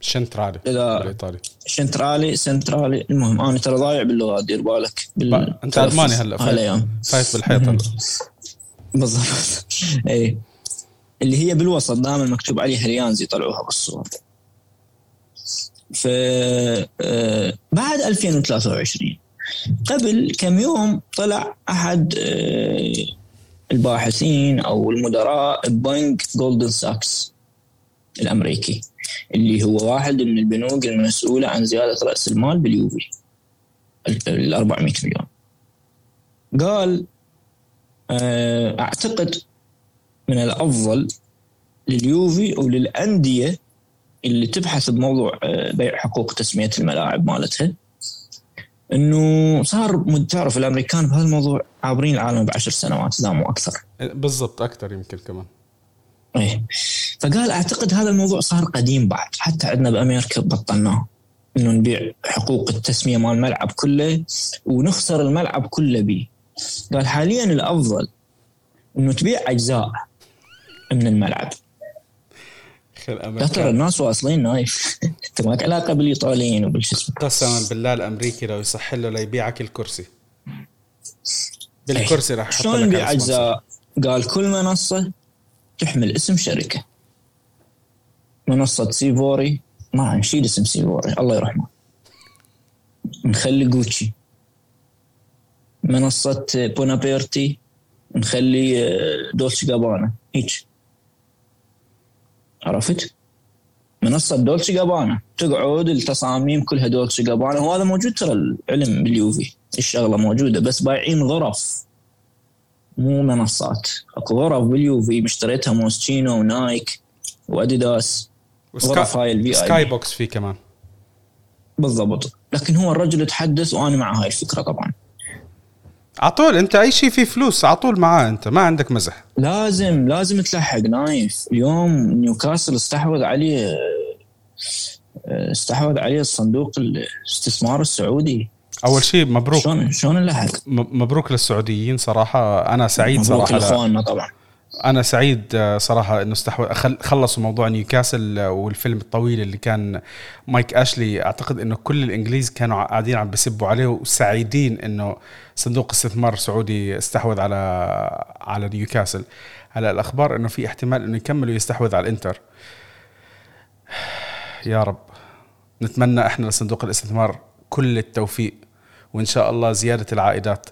centrale بالإيطالي. centrale centrale. المهم أنا ترى ضايع باللغات دير بالك بال- أنت ألماني هلا هالايام فايت. بالحيط هلا. بالضبط. اي اللي هي بالوسط دائما مكتوب عليها Allianz يطلعوها بالصور ف آه، بعد 2023 قبل كم يوم طلع أحد آه، الباحثين أو المدراء ببنك Goldman Sachs الأمريكي اللي هو واحد من البنوك المسؤولة عن زيادة رأس المال باليوفي ال 400 مليون. قال آه، أعتقد من الأفضل لليوفي وللأندية اللي تبحث بموضوع آه، بيع حقوق تسمية الملاعب مالتها. إنه صار تعرف الأمريكان بهالموضوع عابرين العالم بعشر سنوات اذا مو أكثر. بالضبط أكثر يمكن كمان. إيه. فقال أعتقد هذا الموضوع صار قديم بعد حتى عندنا بأمريكا بطلناه. إنه نبيع حقوق التسمية مال الملعب كله ونخسر الملعب كله به قال حاليا الأفضل إنه تبيع أجزاء من الملعب. خل لا ترى الناس واصلين نايف انت ماك علاقة بالإيطاليين وبالشو اسمه. قسما بالله الأمريكي لو يصح له ليبيعك الكرسي. بالكرسي راح يحط شلون sponsor. اجزاء؟ قال كل منصة تحمل اسم شركة. منصة سيفوري. ما نشيل اسم سيفوري. الله يرحمه. نخلي جوتشي. منصة بونابيرتي نخلي آه، Dolce Gabbana. هيك. عرفت؟ منصة Dolce Gabbana. تقعد التصاميم كلها Dolce Gabbana. وهذا موجود ترى العلم باليوفي. الشغلة موجودة بس بايعين غرف. مو منصات. اكو غرف باليوفي مشتريتها Moschino و Nike و Adidas. غرف هاي ال VIP sky box في كمان. بالضبط. لكن هو الرجل تحدث وأنا مع هاي الفكرة طبعا. عطول انت أي شيء فيه فلوس عطول معاه أنت ما عندك مزح. لازم لازم تلحق نايف. اليوم نيوكاسل استحوذ عليه استحوذ عليه الصندوق الاستثمار السعودي. أول شيء مبروك. شلون شلون نلحق مبروك للسعوديين صراحة. أنا سعيد مبروك صراحة. ل- لأخواننا طبعا. أنا سعيد آه، صراحة إنه استحوذ خل- خلصوا موضوع نيوكاسل آه، والفيلم الطويل اللي كان مايك أشلي. أعتقد إنه كل الإنجليز كانوا قاعدين عم بسبوا عليه وسعيدين إنه صندوق استثمار سعودي استحوذ على على نيوكاسل. هلا الأخبار إنه في احتمال إنه يكملوا يستحوذ على الإنتر. يا رب. نتمنى إحنا لصندوق الاستثمار كل التوفيق وإن شاء الله زيادة العائدات.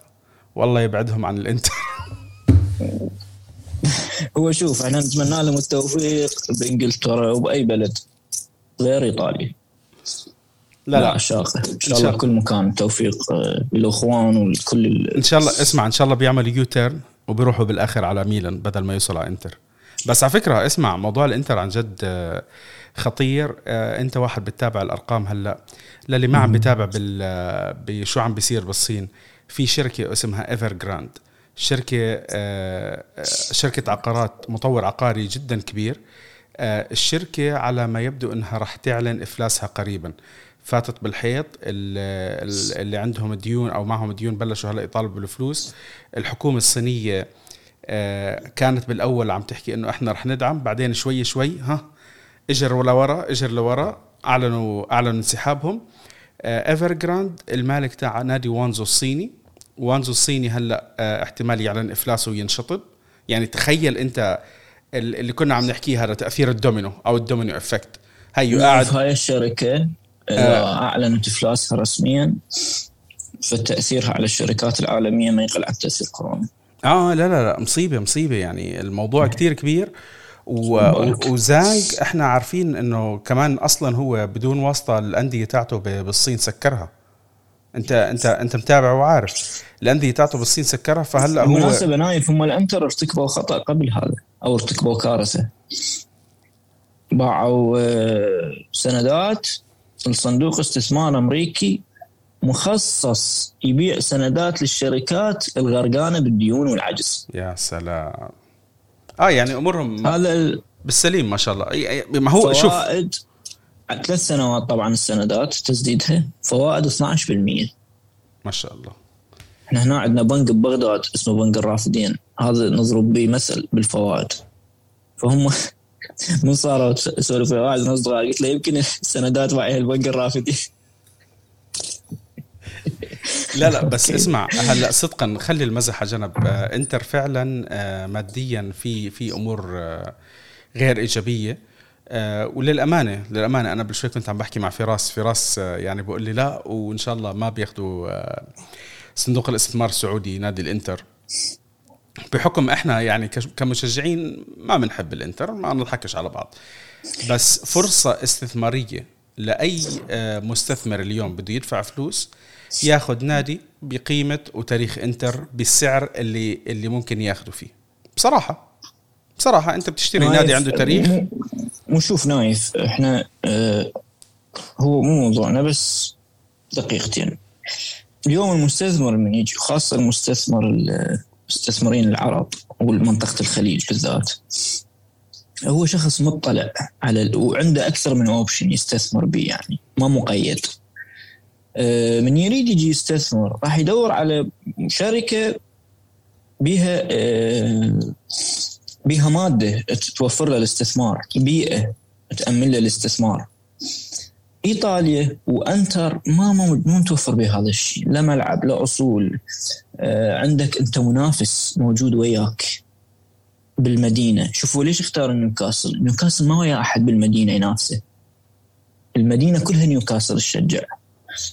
والله يبعدهم عن الإنتر. هو شوف إحنا نتمنى لهم التوفيق بإنجلترا وبأي بلد غير إيطاليا. لا لا. إن شاء الله. كل مكان توفيق آه، للاخوان ولكل ال- إن شاء الله اسمع إن شاء الله بيعمل U-turn وبيروحوا بالآخر على ميلان بدل ما يوصل على إنتر. بس على فكرة اسمع موضوع الإنتر عن جد آه، خطير. آه، أنت واحد بتتابع الأرقام هلأ. للي ما عم بتابع بال آه، بشو عم بيصير بالصين في شركة اسمها Evergrande شركة آه، آه، شركة عقارات مطور عقاري جدا كبير. آه، الشركة على ما يبدو إنها راح تعلن إفلاسها قريبا. فاتت بالحيط ال- ال- اللي عندهم ديون أو معهم ديون بلشوا هلأ يطالبوا بالفلوس. الحكومة الصينية كانت بالأول عم تحكي إنه إحنا رح ندعم بعدين شوي شوي ها إجر لورا إجر لورا أعلنوا أعلنوا انسحابهم. Evergrande المالك تاع نادي جوانزو الصيني جوانزو الصيني هلا آه، احتمال يعلن افلاسه وينشطب. يعني تخيل أنت ال- اللي كنا عم نحكيه هذا تأثير الدومينو أو ال domino effect. هيو قاعد في هاي الشركة اذا أعلنت افلاسها رسميا فتأثيرها على الشركات العالمية ما يقل عن تأثير كورونا. آه لا لا لا مصيبة مصيبة. يعني الموضوع كتير كبير. و... وزانج إحنا عارفين إنه كمان أصلا هو بدون واسطة الأندية تاعته بالصين سكرها. أنت أنت أنت متابع وعارف. الأندية تاعته بالصين سكرها فهلا هو بالمناسبة نايف هم الأنتر ارتكبوا خطأ قبل هذا أو ارتكبوا كارثة. باعوا آه، سندات لصندوق استثمار أمريكي مخصص يبيع سندات للشركات الغرقانة بالديون والعجز. يا سلام. آه يعني أمورهم هذا بالسليم ما شاء الله. ما هو شوف. ثلاث سنوات طبعا السندات تسديدها فوائد 12% ما شاء الله. إحنا هنا عندنا بنك ببغداد اسمه بنك الرافدين. هذا نضرب به مثل بالفوائد. فهم من صاروا اسولف ويا واحد من الاصدقاء قلت له يمكن السندات معي البنك الرافدين. لا لا بس اسمع هلا صدقا خلي المزح على جنب. آه، انتر فعلا آه، ماديا في في أمور آه، غير إيجابية. وللأمانة للأمانة أنا قبل شوي كنت عم بحكي مع فراس. فراس يعني بقول لي لا وإن شاء الله ما بياخذوا صندوق الاستثمار السعودي نادي الإنتر. بحكم إحنا يعني كمشجعين ما بنحب الإنتر ما نضحكش على بعض. بس فرصة استثمارية لأي مستثمر اليوم بده يدفع فلوس ياخذ نادي بقيمة وتاريخ إنتر بالسعر اللي اللي ممكن ياخذه فيه. بصراحة بصراحة أنت بتشتري نادي عنده تاريخ؟ مو شوف نايف إحنا آه هو مو موضوعنا بس دقيقتين. اليوم المستثمر من يجي خاصة المستثمر المستثمرين العرب ومنطقه الخليج بالذات. هو شخص مطلع على وعنده أكثر من اوبشن يستثمر به يعني ما مقيد. آه، من يريد يجي يستثمر راح يدور على شركه بها آه، بها مادة توفر له الاستثمار بيئة تأمن له الاستثمار. إيطاليا وإنتر ما مو متوفر بهذا الشيء لا ملعب لا أصول. آه، عندك أنت منافس موجود وياك بالمدينة. شوفوا ليش اختار نيوكاسل؟ نيوكاسل ما ويا أحد بالمدينة ينافسه. المدينة كلها نيوكاسل تشجع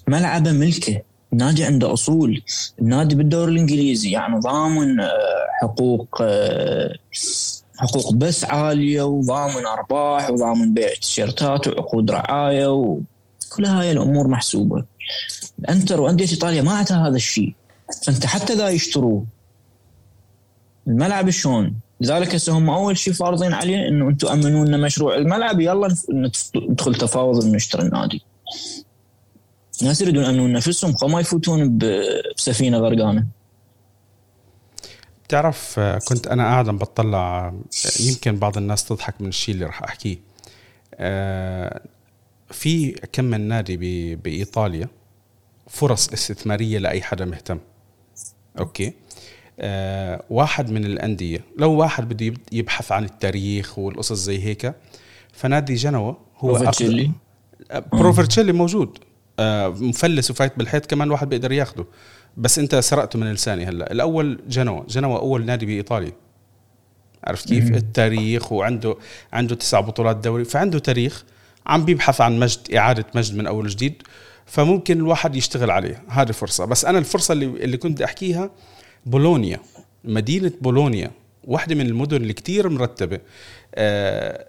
ملعبه ملكه. النادي عنده أصول النادي بالدوري الإنجليزي يعني ضامن آه، حقوق آه، حقوق بث عالية وضامن أرباح وضامن بيع تيشيرتات وعقود رعاية وكل هاي الأمور محسوبة الإنتر وأندية إيطاليا ما عندها هذا الشيء فأنت حتى ذا يشتروه الملعب شلون؟ لذلك هسه هم أول شيء فارضين عليه إنه أنتم امنوا لنا مشروع الملعب يلا ندخل تفاوض نشتري النادي. ناس يريدون يامنون نفسهم ما يفوتون بسفينة غرقانة. بتعرف كنت أنا قاعد عم بطلع يمكن بعض الناس تضحك من الشيء اللي راح أحكيه. آه، في كم من نادي بإيطاليا فرص استثمارية لأي حدا مهتم. okay؟ آه واحد من الأندية لو واحد بده يبحث عن التاريخ والقصص زي هيك فنادي جنوة هو برو فرتشيلي برو فرتشيلي موجود آه، مفلس وفايت بالحيط كمان واحد بيقدر ياخده. بس انت سرقته من لساني هلا. الأول جنوا. جنوا أول نادي بإيطاليا. عرفت كيف. التاريخ وعنده عنده تسع بطولات دوري. فعنده تاريخ. عم بيبحث عن مجد إعادة مجد من أول جديد فممكن الواحد يشتغل عليه. هذه فرصة. بس أنا الفرصة اللي اللي كنت أحكيها بولونيا. مدينة بولونيا. واحدة من المدن اللي كتير مرتبة. آه،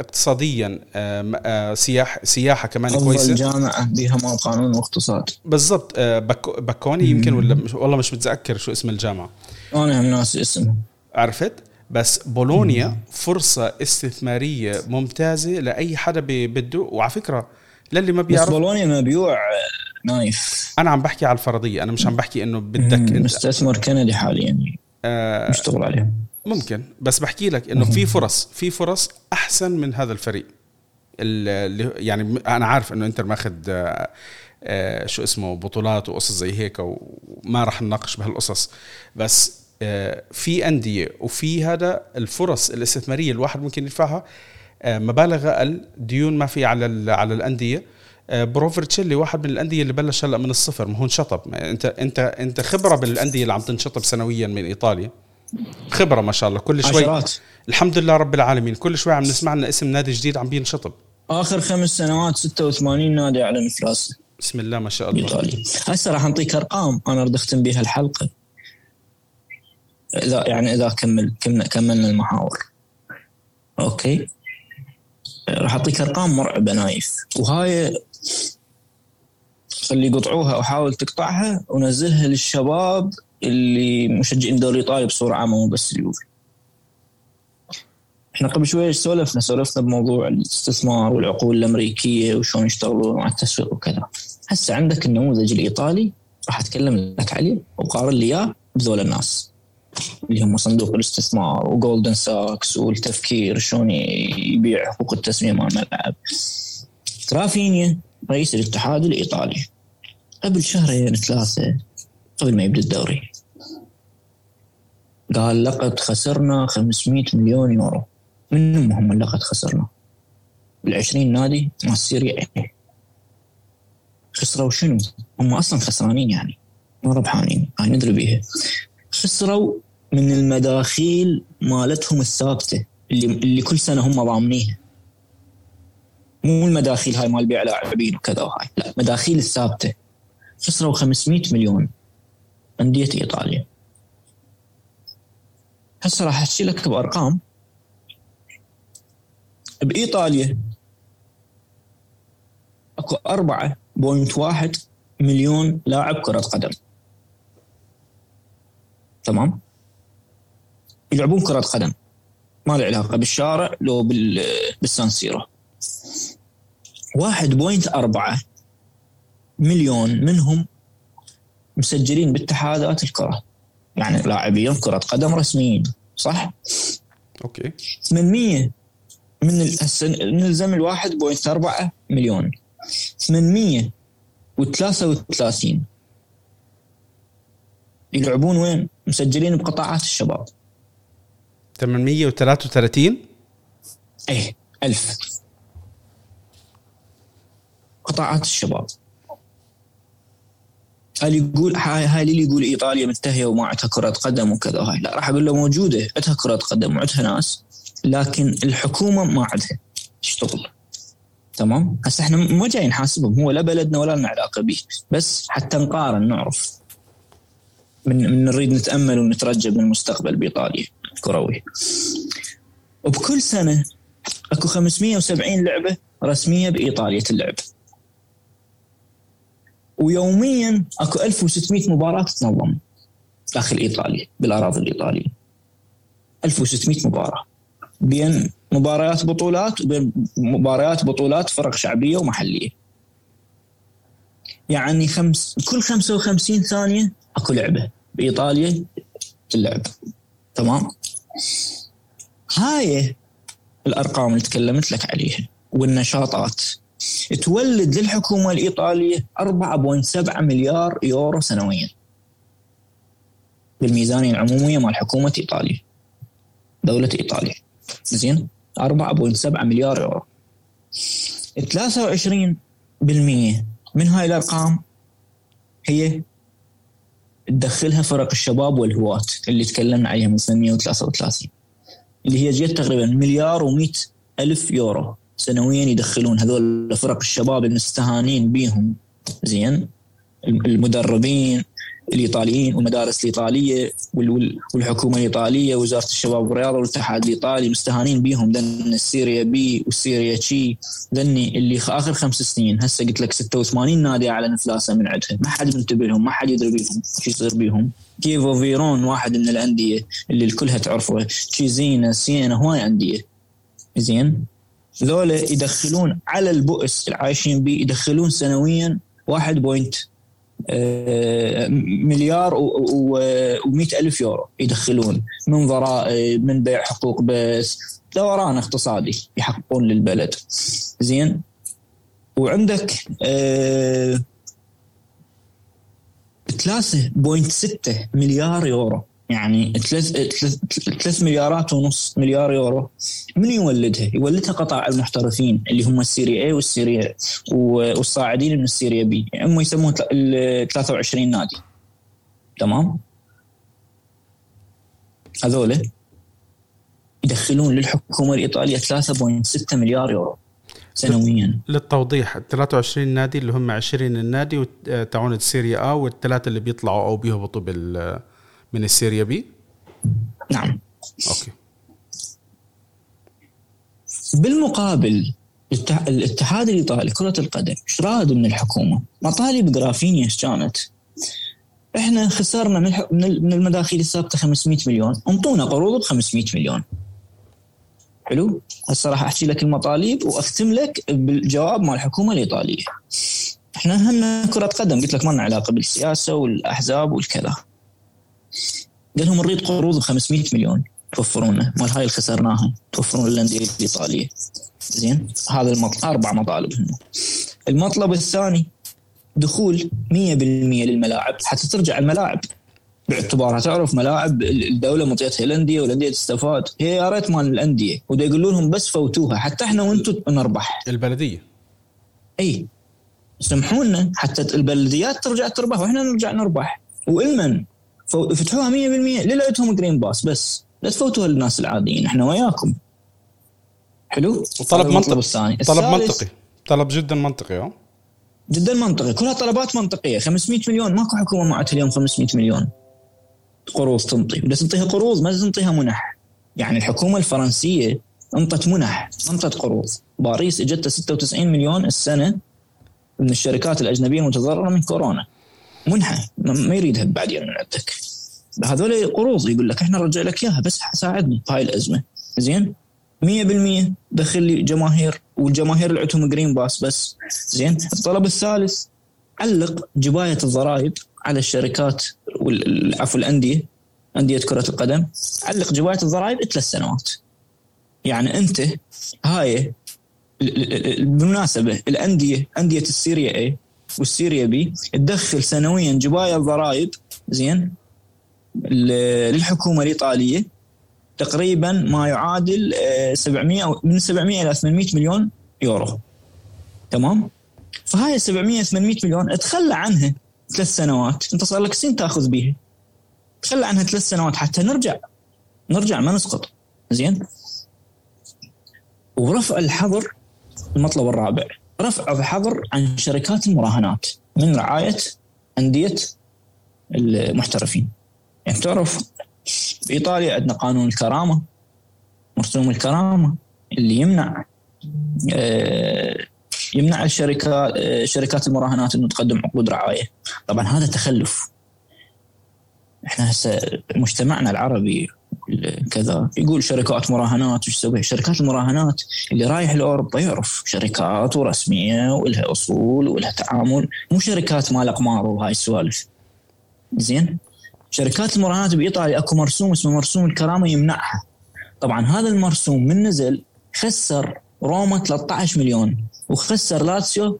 اقتصاديا آه، آه، سياح سياحة كمان أفضل كويسة. جامعة بها ما قانون واقتصاد. بالضبط. بكوني يمكن ولا والله مش متذكر شو اسم الجامعة. أنا هم ناسي اسمه عرفت؟ بس بولونيا فرصة استثمارية ممتازة لأي حدا بده. وعلى فكرة للي ما بيعرف بس بولونيا مبيوع نايف. أنا عم بحكي على الفرضية. أنا مش عم بحكي إنه بدك أنت. مستثمر كندي حاليا. آه مشتغل عليه ممكن بس بحكي لك إنه في فرص في فرص أحسن من هذا الفريق. اللي يعني أنا عارف إنه إنتر ماخذ آه، آه، شو اسمه بطولات وقصص زي هيك وما راح نناقش بهالقصص. بس آه، في أندية وفي هذا الفرص الاستثمارية الواحد ممكن يدفعها مبالغ أقل ديون ما في على على الأندية. برو فرتشيلي واحد من الأندية اللي بلش هلأ من الصفر ما هو انشطب. انت انت أنت خبرة بالأندية اللي عم تنشطب سنويا من إيطاليا. خبرة ما شاء الله. كل شوي عشرات. الحمد لله رب العالمين. كل شوي عم نسمع لنا اسم نادي جديد عم بينشطب. آخر خمس سنوات 86 نادي اعلن افلاس بسم الله ما شاء الله. ايطالي هسه راح نعطيك أرقام. أنا اريد أختم بها الحلقة. اذا يعني إذا كمل كملنا المحاور. okay. راح اعطيك أرقام مرعبة نايف. وهاي خلي يقطعوها وحاول تقطعها ونزلها للشباب اللي مشجعين الدوري الايطالي بصورة عامة مو بس اليوفي. إحنا قبل شوي سولفنا؟ سولفنا بموضوع الاستثمار والعقول الأمريكية وشلون يشتغلون مع التسويق وكذا. هسه عندك النموذج الإيطالي راح أتكلم لك عليه وقارن لي إياه بذول الناس. اللي هم صندوق الاستثمار وجولدمان ساكس والتفكير شلون يبيع حقوق التسميه مال الملعب. جرافينا رئيس الاتحاد الإيطالي. قبل شهرين ثلاثة قبل ما يبدأ الدوري. قال لقد خسرنا 500 مليون يورو. منهم هم لقد خسرنا؟ ال20 نادي مع السيريا خسروا شنو؟ هم أصلا خسرانين يعني. مو ربحانين. هاي ندري بيها خسروا من المداخيل مالتهم الثابتة اللي اللي كل سنة هم ضامنيها. مو المداخيل هاي مال بيع لاعبين وكذا وهاي. لا مداخيل الثابتة. خسروا 500 مليون. أندية إيطاليا. هسه راح أحكي لك بأرقام. بإيطاليا أكو 4.1 مليون لاعب كرة قدم. تمام؟ يلعبون كرة قدم. ما له علاقة بالشارع لو بالسانسيرو 1.4 مليون منهم مسجلين باتحادات الكرة. يعني لاعبين كره قدم رسميين صح؟ أوكي. 800 من هسه نلزم ال 1.4 مليون. 833 يلعبون وين؟ مسجلين بقطاعات الشباب. 833 إيه 1000 قطاعات الشباب. هل يقول هاي اللي يقول إيطاليا منتهيه وما عندها كرة قدم وكذا؟ هاي لا راح أقول له موجودة عندها كرة قدم وعندها ناس لكن الحكومة ما عندها. تشتغل تمام؟ هسه إحنا ما جاي نحاسبهم هو لا بلدنا ولا لنا علاقة به بس حتى نقارن نعرف. من من نريد نتأمل ونترجى بالمستقبل بإيطاليا الكروي وبكل سنة أكو 570 لعبة رسمية بإيطاليا تلعب. ويوميا أكو 1600 مباراة تتنظم داخل إيطاليا بالأراضي الإيطالية. 1600 مباراة بين مباريات بطولات وبين مباريات بطولات فرق شعبية ومحلية. يعني خمس كل 55 ثانية أكو لعبة بإيطاليا تلعب. تمام؟ هاي الأرقام اللي تكلمت لك عليها والنشاطات. تولد للحكومة الإيطالية 4.7 مليار يورو سنويا. بالميزانية العمومية مال حكومة إيطاليا. دولة إيطاليا. زين؟ 4.7 مليار يورو. 23% من هاي الأرقام هي تدخلها فرق الشباب والهواة اللي تكلمنا عليها من 133 اللي هي جت تقريبا مليار و100 ألف يورو. سنويا يدخلون هذول فرق الشباب المستهانين بيهم. زين؟ المدربين الإيطاليين والمدارس الإيطالية والحكومة الإيطالية وزارة الشباب والرياضة والاتحاد الإيطالي مستهانين بيهم. ذني السيريا بي والسيريا تشي. ذني اللي آخر خمس سنين هسه قلت لك 86 نادي أعلن افلاسه من عندها ما حد منتبه لهم ما حد يدري بيهم شو يصير بيهم. كيفو فيرون واحد من الأندية اللي الكلها تعرفه؟ تشيزينا سينا هواي أندية. زين؟ ذولا يدخلون على البؤس العايشين به يدخلون سنويا 1. آه، مليار و100 ألف يورو يدخلون من ضرائب من بيع حقوق بس. دوران اقتصادي يحققون للبلد. زين؟ وعندك آه 3.6 مليار يورو. يعني ثلاث ثلاث مليارات ونص مليار يورو من يولدها؟ يولدها قطاع المحترفين اللي هم السيريا اي والسيريا والصاعدين من السيريا بي هم يسمون ال 23 نادي تمام؟ هذولا يدخلون للحكومة الإيطالية 3.6 مليار يورو سنويا للتوضيح 23 نادي اللي هم 20 النادي تاعون السيريا اي والثلاثة اللي بيطلعوا أو بيهبطوا بال من السيريا بي؟ نعم okay بالمقابل الاتحاد الايطالي كرة القدم راد من الحكومة؟ مطالب جرافينا إيش كانت؟ إحنا خسرنا من المداخيل الثابته 500 مليون، انطونا قروض ب 500 مليون. حلو؟ هسه راح أحكي لك المطالب وأختم لك بالجواب مال الحكومة الإيطالية. إحنا همنا كرة قدم قلت لك ما لنا علاقة بالسياسة والأحزاب والكذا. قال لهم نريد قروض ب 500 مليون توفرونه مال هاي اللي خسرناها توفرون للأندية الإيطالية. زين؟ هذا المطلب أربع مطالب هنا المطلب الثاني دخول 100% للملاعب حتى ترجع الملاعب. باعتبارها تعرف ملاعب الدولة مطيتها الأندية والأندية تستفاد هي يا ريت مال الأندية. ودا يقولوا لهم بس فوتوها حتى إحنا وأنتم نربح. البلدية. إي. سمحونا حتى البلديات ترجع تربح وإحنا نرجع نربح. وإلمن فتحوها 100% ليلتهم green pass بس. لا تفوتوها للناس العاديين. إحنا وياكم. حلو؟ وطلب منطقي الثاني. طلب منطقي. طلب جدا منطقي آه جدا منطقي. كلها طلبات منطقية. 500 مليون. ماكو حكومة معتها اليوم 500 مليون. قروض تنطي. بس تنطيها قروض ما تنطيها منح. يعني الحكومة الفرنسية أنطت منح. أنطت قروض. باريس إجتها 96 مليون السنة من الشركات الأجنبية المتضررة من كورونا. منحة. ما يريدها. بعدين من عندك هذول قروض يقول لك إحنا نرجع لك إياها بس ساعدني. بهاي الأزمة. زين؟ 100% دخل لي جماهير والجماهير اللي عندهم green pass بس. زين؟ الطلب الثالث علق جباية الضرائب على الشركات عفوا الأندية أندية كرة القدم. علق جباية الضرائب ثلاث سنوات. يعني أنت هاي بالمناسبة الأندية أندية السيريا اي والسيريا بي تدخل سنويا جبايه الضرائب زين للحكومة الإيطالية. تقريبا ما يعادل 700 آه، من 700 إلى 800 مليون يورو. تمام؟ فهاي 700 800 مليون تخلى عنها ثلاث سنوات. انت صار لك سنين تاخذ بيها. تخلى عنها ثلاث سنوات حتى نرجع. نرجع ما نسقط. زين؟ ورفع الحظر المطلب الرابع. رفع الحظر عن شركات المراهنات من رعاية أندية المحترفين. يعني تعرف في ايطاليا عندنا قانون الكرامة مرسوم الكرامة اللي يمنع آه، يمنع الشركات آه، شركات المراهنات إنه تقدم عقود رعاية. طبعا هذا تخلف. إحنا هسه مجتمعنا العربي كذا. يقول شركات مراهنات وش تسوي شركات المراهنات اللي رايح لاوروبا يعرف شركات ورسمية ولها أصول ولها تعامل. مو شركات مال اقمار وهاي السوالف. زين؟ شركات المراهنات بإيطاليا أكو مرسوم اسمه مرسوم الكرامة يمنعها. طبعا هذا المرسوم من نزل خسر روما 13 مليون وخسر لاتسيو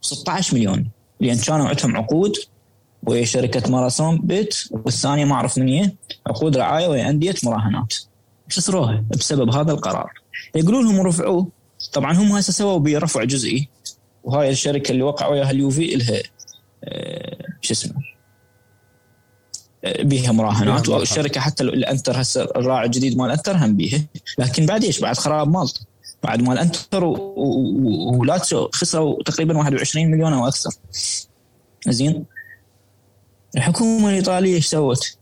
16 مليون لأن كانوا عندهم عقود ويا شركة ماراثون بيت والثانية ما أعرف من هي عقود رعاية ويا انديه مراهنات. خسروها. بسبب هذا القرار. يقولون لهم رفعوه طبعا هم هسه سووا برفع جزئي وهاي الشركة اللي وقع وياها اليوفي لها آه شو اسمه بيها مراهنات والشركة حتى الإنتر هسه الراعي الجديد مال إنتر هم بيها. لكن بعد إيش؟ بعد خراب مالطا بعد مال إنتر ولاتسيو خسروا تقريبا 21 مليون أو أكثر. زين؟ الحكومة الإيطالية إيش سوت؟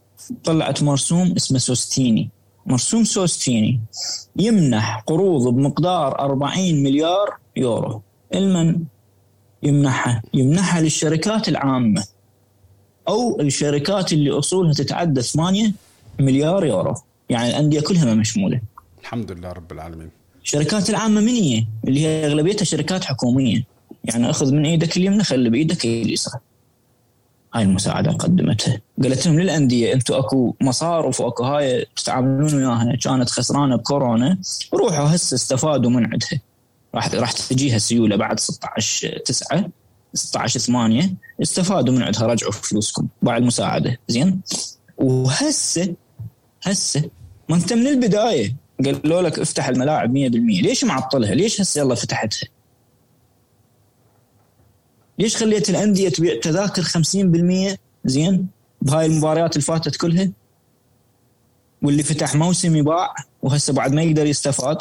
طلعت مرسوم اسمه سوستيني. مرسوم سوستيني. يمنح قروض بمقدار 40 مليار يورو. المن يمنحها. يمنحها للشركات العامة. أو الشركات اللي أصولها تتعدى 8 مليار يورو. يعني الأندية كلها مشمولة. الحمد لله رب العالمين. الشركات العامة من هي؟ اللي هي أغلبيتها شركات حكومية. يعني أخذ من إيدك اليمنى خلي بإيدك اليسرى. هاي المساعدة قدمتها. قالت لهم للأندية أنتم أكو مصارف وأكو هاي تتعاملون وياها كانت خسرانة بكورونا روحوا هسه استفادوا من عندها. راح راح تجيها سيولة بعد 16 9 16 8 استفادوا من عندها رجعوا فلوسكم. باع المساعده زين؟ وهسه هسه ما انت من البداية. قالوا لك افتح الملاعب 100% ليش معطلها؟ ليش هسه يلا فتحتها؟ ليش خليت الأندية تبيع تذاكر 50% زين بهاي المباريات اللي فاتت كلها؟ واللي فتح موسم يباع وهسه بعد ما يقدر يستفاد.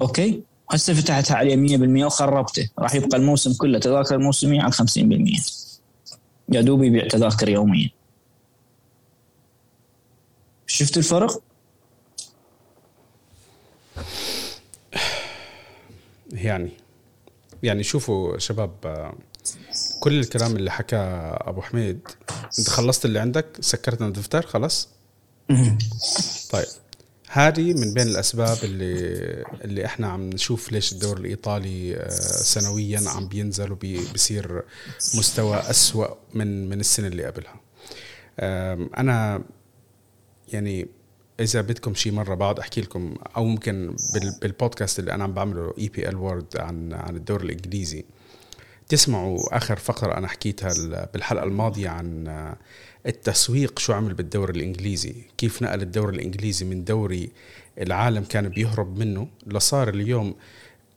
أوكي؟ هسه فتحتها عليه 100% وخربته. راح يبقى الموسم كله تذاكر موسميه على 50% يا دوب يبيع تذاكر يوميا. شفت الفرق؟ يعني يعني شوفوا شباب كل الكلام اللي حكى أبو حميد أنت خلصت اللي عندك سكرت الدفتر خلاص؟ طيب هذه من بين الأسباب اللي اللي إحنا عم نشوف ليش الدوري الإيطالي آه، سنويا عم بينزل وبيصير مستوى أسوأ من من السنة اللي قبلها. أنا يعني إذا بدكم شي مرة بقعد أحكي لكم أو ممكن بالبودكاست اللي أنا عم بعمله اي بي ال وورد عن عن الدوري الإنجليزي. تسمعوا آخر فقرة أنا حكيتها بالحلقة الماضية عن آه، التسويق شو عمل بالدوري الإنجليزي. كيف نقل الدوري الإنجليزي من دوري العالم كان بيهرب منه لصار اليوم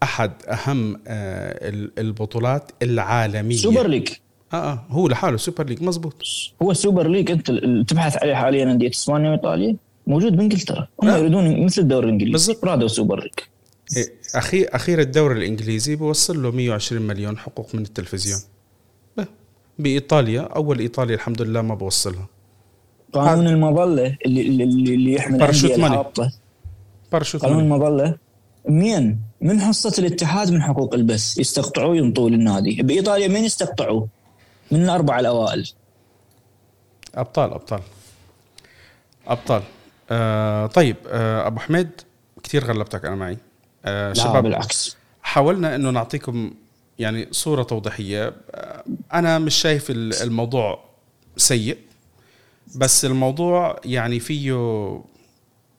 أحد أهم آه، البطولات العالمية. Super League. آه آه هو لحاله Super League. مزبوط هو ال Super League. أنت تبحث عليه حاليا انديه إسبانيا وإيطاليا. موجود بإنجلترا. هم آه. يريدون مثل الدوري الإنجليزي. بالضبط. رادوا Super League. إيه اخير أخير الدوري الإنجليزي بوصل له 120 مليون حقوق من التلفزيون. بإيطاليا أول ايطاليا الحمد لله ما بوصلها. قانون المظلة اللي اللي, اللي يحمل parachute money parachute قانون المظلة. مين من حصة الاتحاد من حقوق البث يستقطعوه ينطوه للنادي. بإيطاليا مين يستقطعوه من الأربعة الأوائل. أبطال أبطال. أبطال. آه طيب آه أبو حميد كثير غلبتك أنا معي. آه لا شباب بالعكس. حاولنا إنه نعطيكم يعني صورة توضيحية. آه أنا مش شايف الموضوع سيء بس الموضوع يعني فيه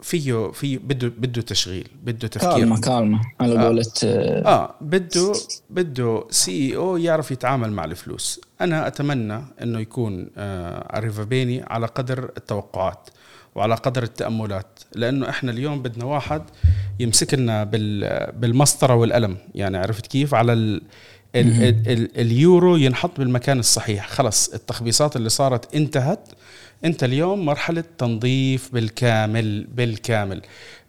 فيه في بده بده تشغيل بده تفكير. كالمة كالمة على آه. قولة آه, آه بده بده CEO يعرف يتعامل مع الفلوس. أنا أتمنى إنه يكون آه أريفابيني على قدر التوقعات. وعلى قدر التأملات لأنه إحنا اليوم بدنا واحد يمسك لنا بالمسطرة والقلم يعني عرفت كيف؟ على ال ال ال ال اليورو ينحط بالمكان الصحيح. خلص التخبيصات اللي صارت انتهت. أنت اليوم مرحلة تنظيف بالكامل بالكامل.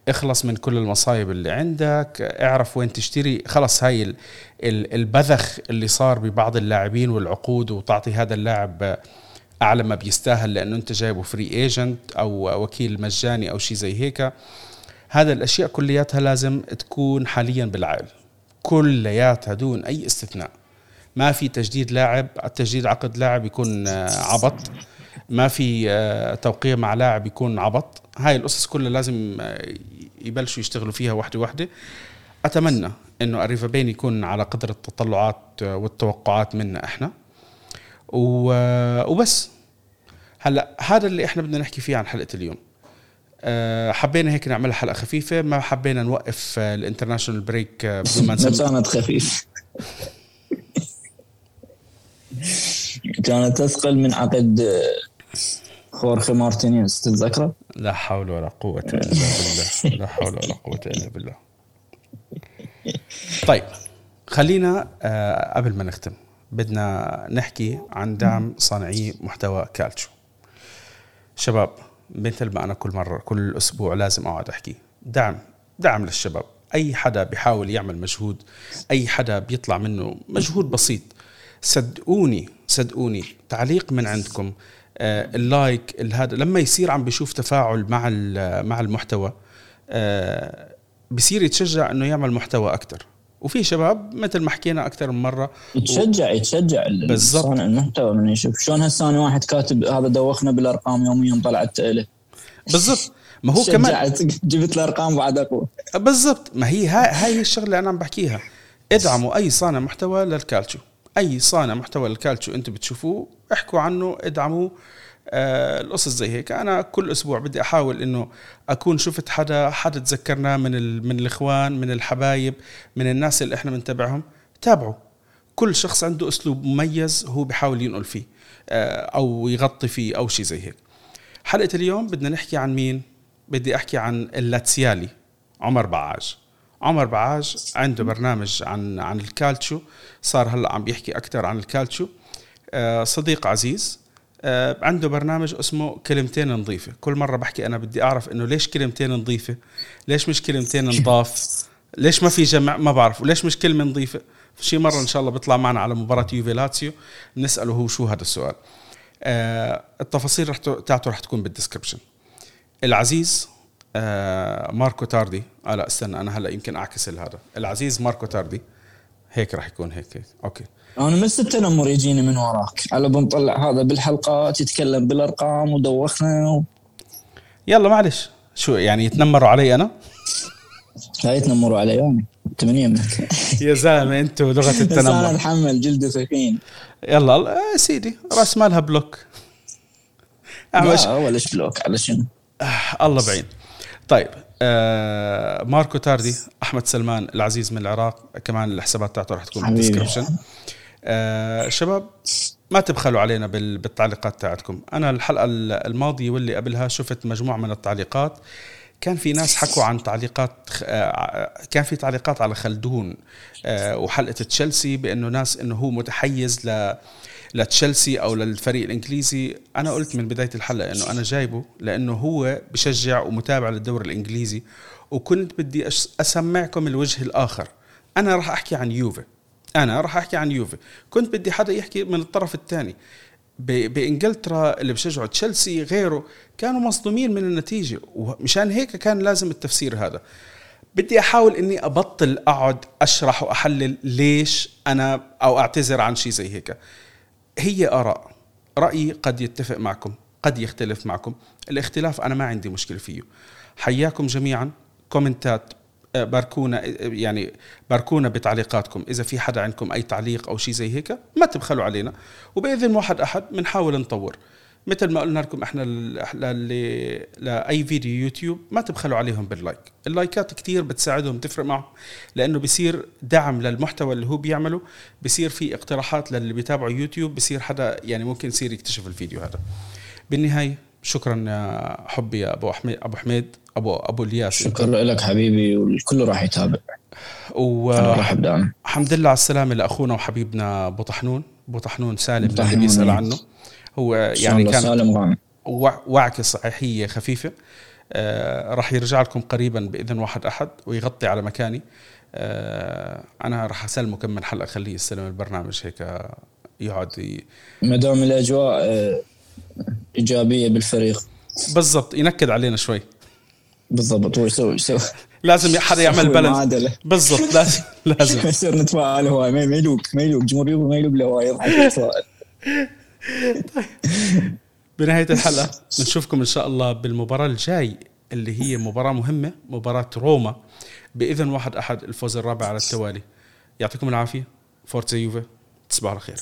اخلص من كل المصايب اللي عندك. اعرف وين تشتري. خلص هاي البذخ اللي صار ببعض اللاعبين والعقود وتعطي هذا اللاعب اعلى ما بيستاهل لأنه أنت جايبه free agent أو وكيل مجاني أو شيء زي هيك. هذا الأشياء كلياتها لازم تكون حاليا بالعقل. كلياتها دون أي استثناء. ما في تجديد لاعب تجديد عقد لاعب يكون عبط. ما في آه، توقيع مع لاعب يكون عبط. هاي القصص كلها لازم آه، يبلشوا يشتغلوا فيها واحدة واحدة. أتمنى إنه اريفا بين يكون على قدر التطلعات آه، والتوقعات منا إحنا. وبس. هلا هذا اللي إحنا بدنا نحكي فيه عن حلقة اليوم. حبينا هيك نعملها حلقة خفيفة ما حبينا نوقف ال international break بدون ما نسمي كانت خفيف كانت أثقل من عقد خورخي مارتينيز تتذكره؟ لا حول ولا قوة إلا بالله لا حول ولا قوة إلا بالله. طيب خلينا آه قبل ما نختم. بدنا نحكي عن دعم صانعي محتوى كالتشو. شباب مثل ما أنا كل مرة كل أسبوع لازم أقعد أحكي. دعم دعم للشباب. أي حدا بيحاول يعمل مجهود أي حدا بيطلع منه مجهود بسيط. صدقوني صدقوني تعليق من عندكم آه، اللايك هذا لما يصير عم بيشوف تفاعل مع مع المحتوى آه، بصير يتشجع إنه يعمل محتوى أكثر وفي شباب مثل ما حكينا أكثر من مرة يتشجع و... يتشجع بالضبط. صانع المحتوى من يشوف شلون هسه واحد كاتب هذا دوخنا بالأرقام يوميا طلعت له. بالضبط. ما هو كمان جبت الارقام بعد أقوى. بالضبط. ما هي هاي هاي الشغلة اللي أنا عم بحكيها. ادعموا أي صانع محتوى للكالتشو. أي صانع محتوى للكالتشو أنتم بتشوفوه احكوا عنه ادعموا آه القصص زي هيك. أنا كل أسبوع بدي أحاول إنه أكون شفت حدا حدا تذكرناه من من الإخوان من الحبايب من الناس اللي إحنا بنتابعهم. تابعوا. كل شخص عنده أسلوب مميز هو بحاول ينقل فيه آه أو يغطي فيه أو شيء زي هيك. حلقة اليوم بدنا نحكي عن مين؟ بدي أحكي عن اللاتسيالي عمر بعاج. عمر بعاج عنده برنامج عن عن الكالتشو. صار هلأ عم بيحكي أكثر عن الكالتشو. آه، صديق عزيز. آه، عنده برنامج اسمه كلمتين نظيفة. كل مرة بحكي أنا بدي أعرف إنه ليش كلمتين نظيفة؟ ليش مش كلمتين نضاف؟ ليش ما في جمع؟ ما بعرف. وليش مش كلمة نظيفة؟ شي مرة إن شاء الله بيطلع معنا على مباراة يوفي لاتسيو نسأله هو شو هذا السؤال. آه التفاصيل رح تاعته رح تكون بال description العزيز آه ماركو تاردي. آه لا استنى أنا هلأ يمكن أعكس هذا العزيز ماركو تاردي. هيك راح يكون هيك هيك. okay. أنا من التنمر يجيني من وراك. على بنطلع هذا بالحلقات يتكلم بالأرقام ودوخنا و... يلا معلش. شو يعني يتنمروا علي أنا؟ لا يتنمروا علي يومي انت من يمك يا زلمة أنتوا لغة التنمر. أنا اتحمل جلد ثقيل. يلا يا سيدي راس مالها بلوك. لا ولا بلوك على شنو؟ آه الله بعين. طيب آه ماركو تاردي أحمد سلمان العزيز من العراق كمان الحسابات تاعته راح تكون بالدسكربشن آه شباب ما تبخلوا علينا بال- بالتعليقات تاعتكم. أنا الحلقة ال- الماضية واللي قبلها شفت مجموعة من التعليقات. كان في ناس حكوا عن تعليقات آه، كان في تعليقات على خلدون آه، وحلقة تشيلسي بأنه ناس إنه هو متحيز ل لتشيلسي أو للفريق الإنجليزي. أنا قلت من بداية الحلقة إنه أنا جايبه لأنه هو بشجع ومتابع للدوري الإنجليزي وكنت بدي أسمعكم الوجه الآخر. أنا راح أحكي عن يوفي. أنا راح أحكي عن يوفي. كنت بدي حدا يحكي من الطرف الثاني. بإنجلترا اللي بشجعوا تشيلسي غيره كانوا مصدومين من النتيجة. ومشان هيك كان لازم التفسير هذا. بدي أحاول إني أبطل أقعد أشرح وأحلل ليش أنا أو أعتذر عن شيء زي هيك. هي آراء. رأيي قد يتفق معكم قد يختلف معكم. الاختلاف أنا ما عندي مشكلة فيه. حياكم جميعا. comment ات باركونا يعني باركونا بتعليقاتكم. إذا في حدا عندكم أي تعليق أو شيء زي هيك ما تبخلوا علينا. وبإذن واحد أحد بنحاول نطور. مثل ما قلنا لكم إحنا ل- ل- لأي فيديو يوتيوب ما تبخلوا عليهم بال like. ال like ات كتير بتساعدهم تفرق معهم لأنه بصير دعم للمحتوى اللي هو بيعمله بصير في اقتراحات للي بيتابعوا يوتيوب بصير حدا يعني ممكن يصير يكتشف الفيديو هذا. بالنهاية شكرا يا حبي يا أبو حميد أبو حميد. ابو أبو الياس. شكرا لك حبيبي والكل راح يتابع. أنا والحمد أبدأ لله على السلامة لأخونا وحبيبنا أبو طحنون. أبو طحنون سالم اللي. بيسأل عنه. هو يعني كان سالم غانم. وع- وعكة صحيحية خفيفة. آه راح يرجع لكم قريبا بإذن واحد أحد ويغطي على مكاني. آه أنا راح أسلمه كم من حلقة خليه يستلم البرنامج هيك آه، يقعد ي... ما دام الأجواء آه، إيجابية بالفريق. بالضبط ينكد علينا شوي. بالضبط هو يسوي يسوي. لازم حدا يعمل بالانس معادلة. بالضبط لازم لازم. يصير نتفائل هو ما يلوق ما يلوق جمهور يوفي ما يلوق له هو يضحك يتفائل بنهاية الحلقة بنشوفكم إن شاء الله بالمباراة الجاي اللي هي مباراة مهمة مباراة روما. بإذن واحد أحد الفوز الرابع على التوالي. يعطيكم العافية. فورتزا يوفي. تصبحوا على خير.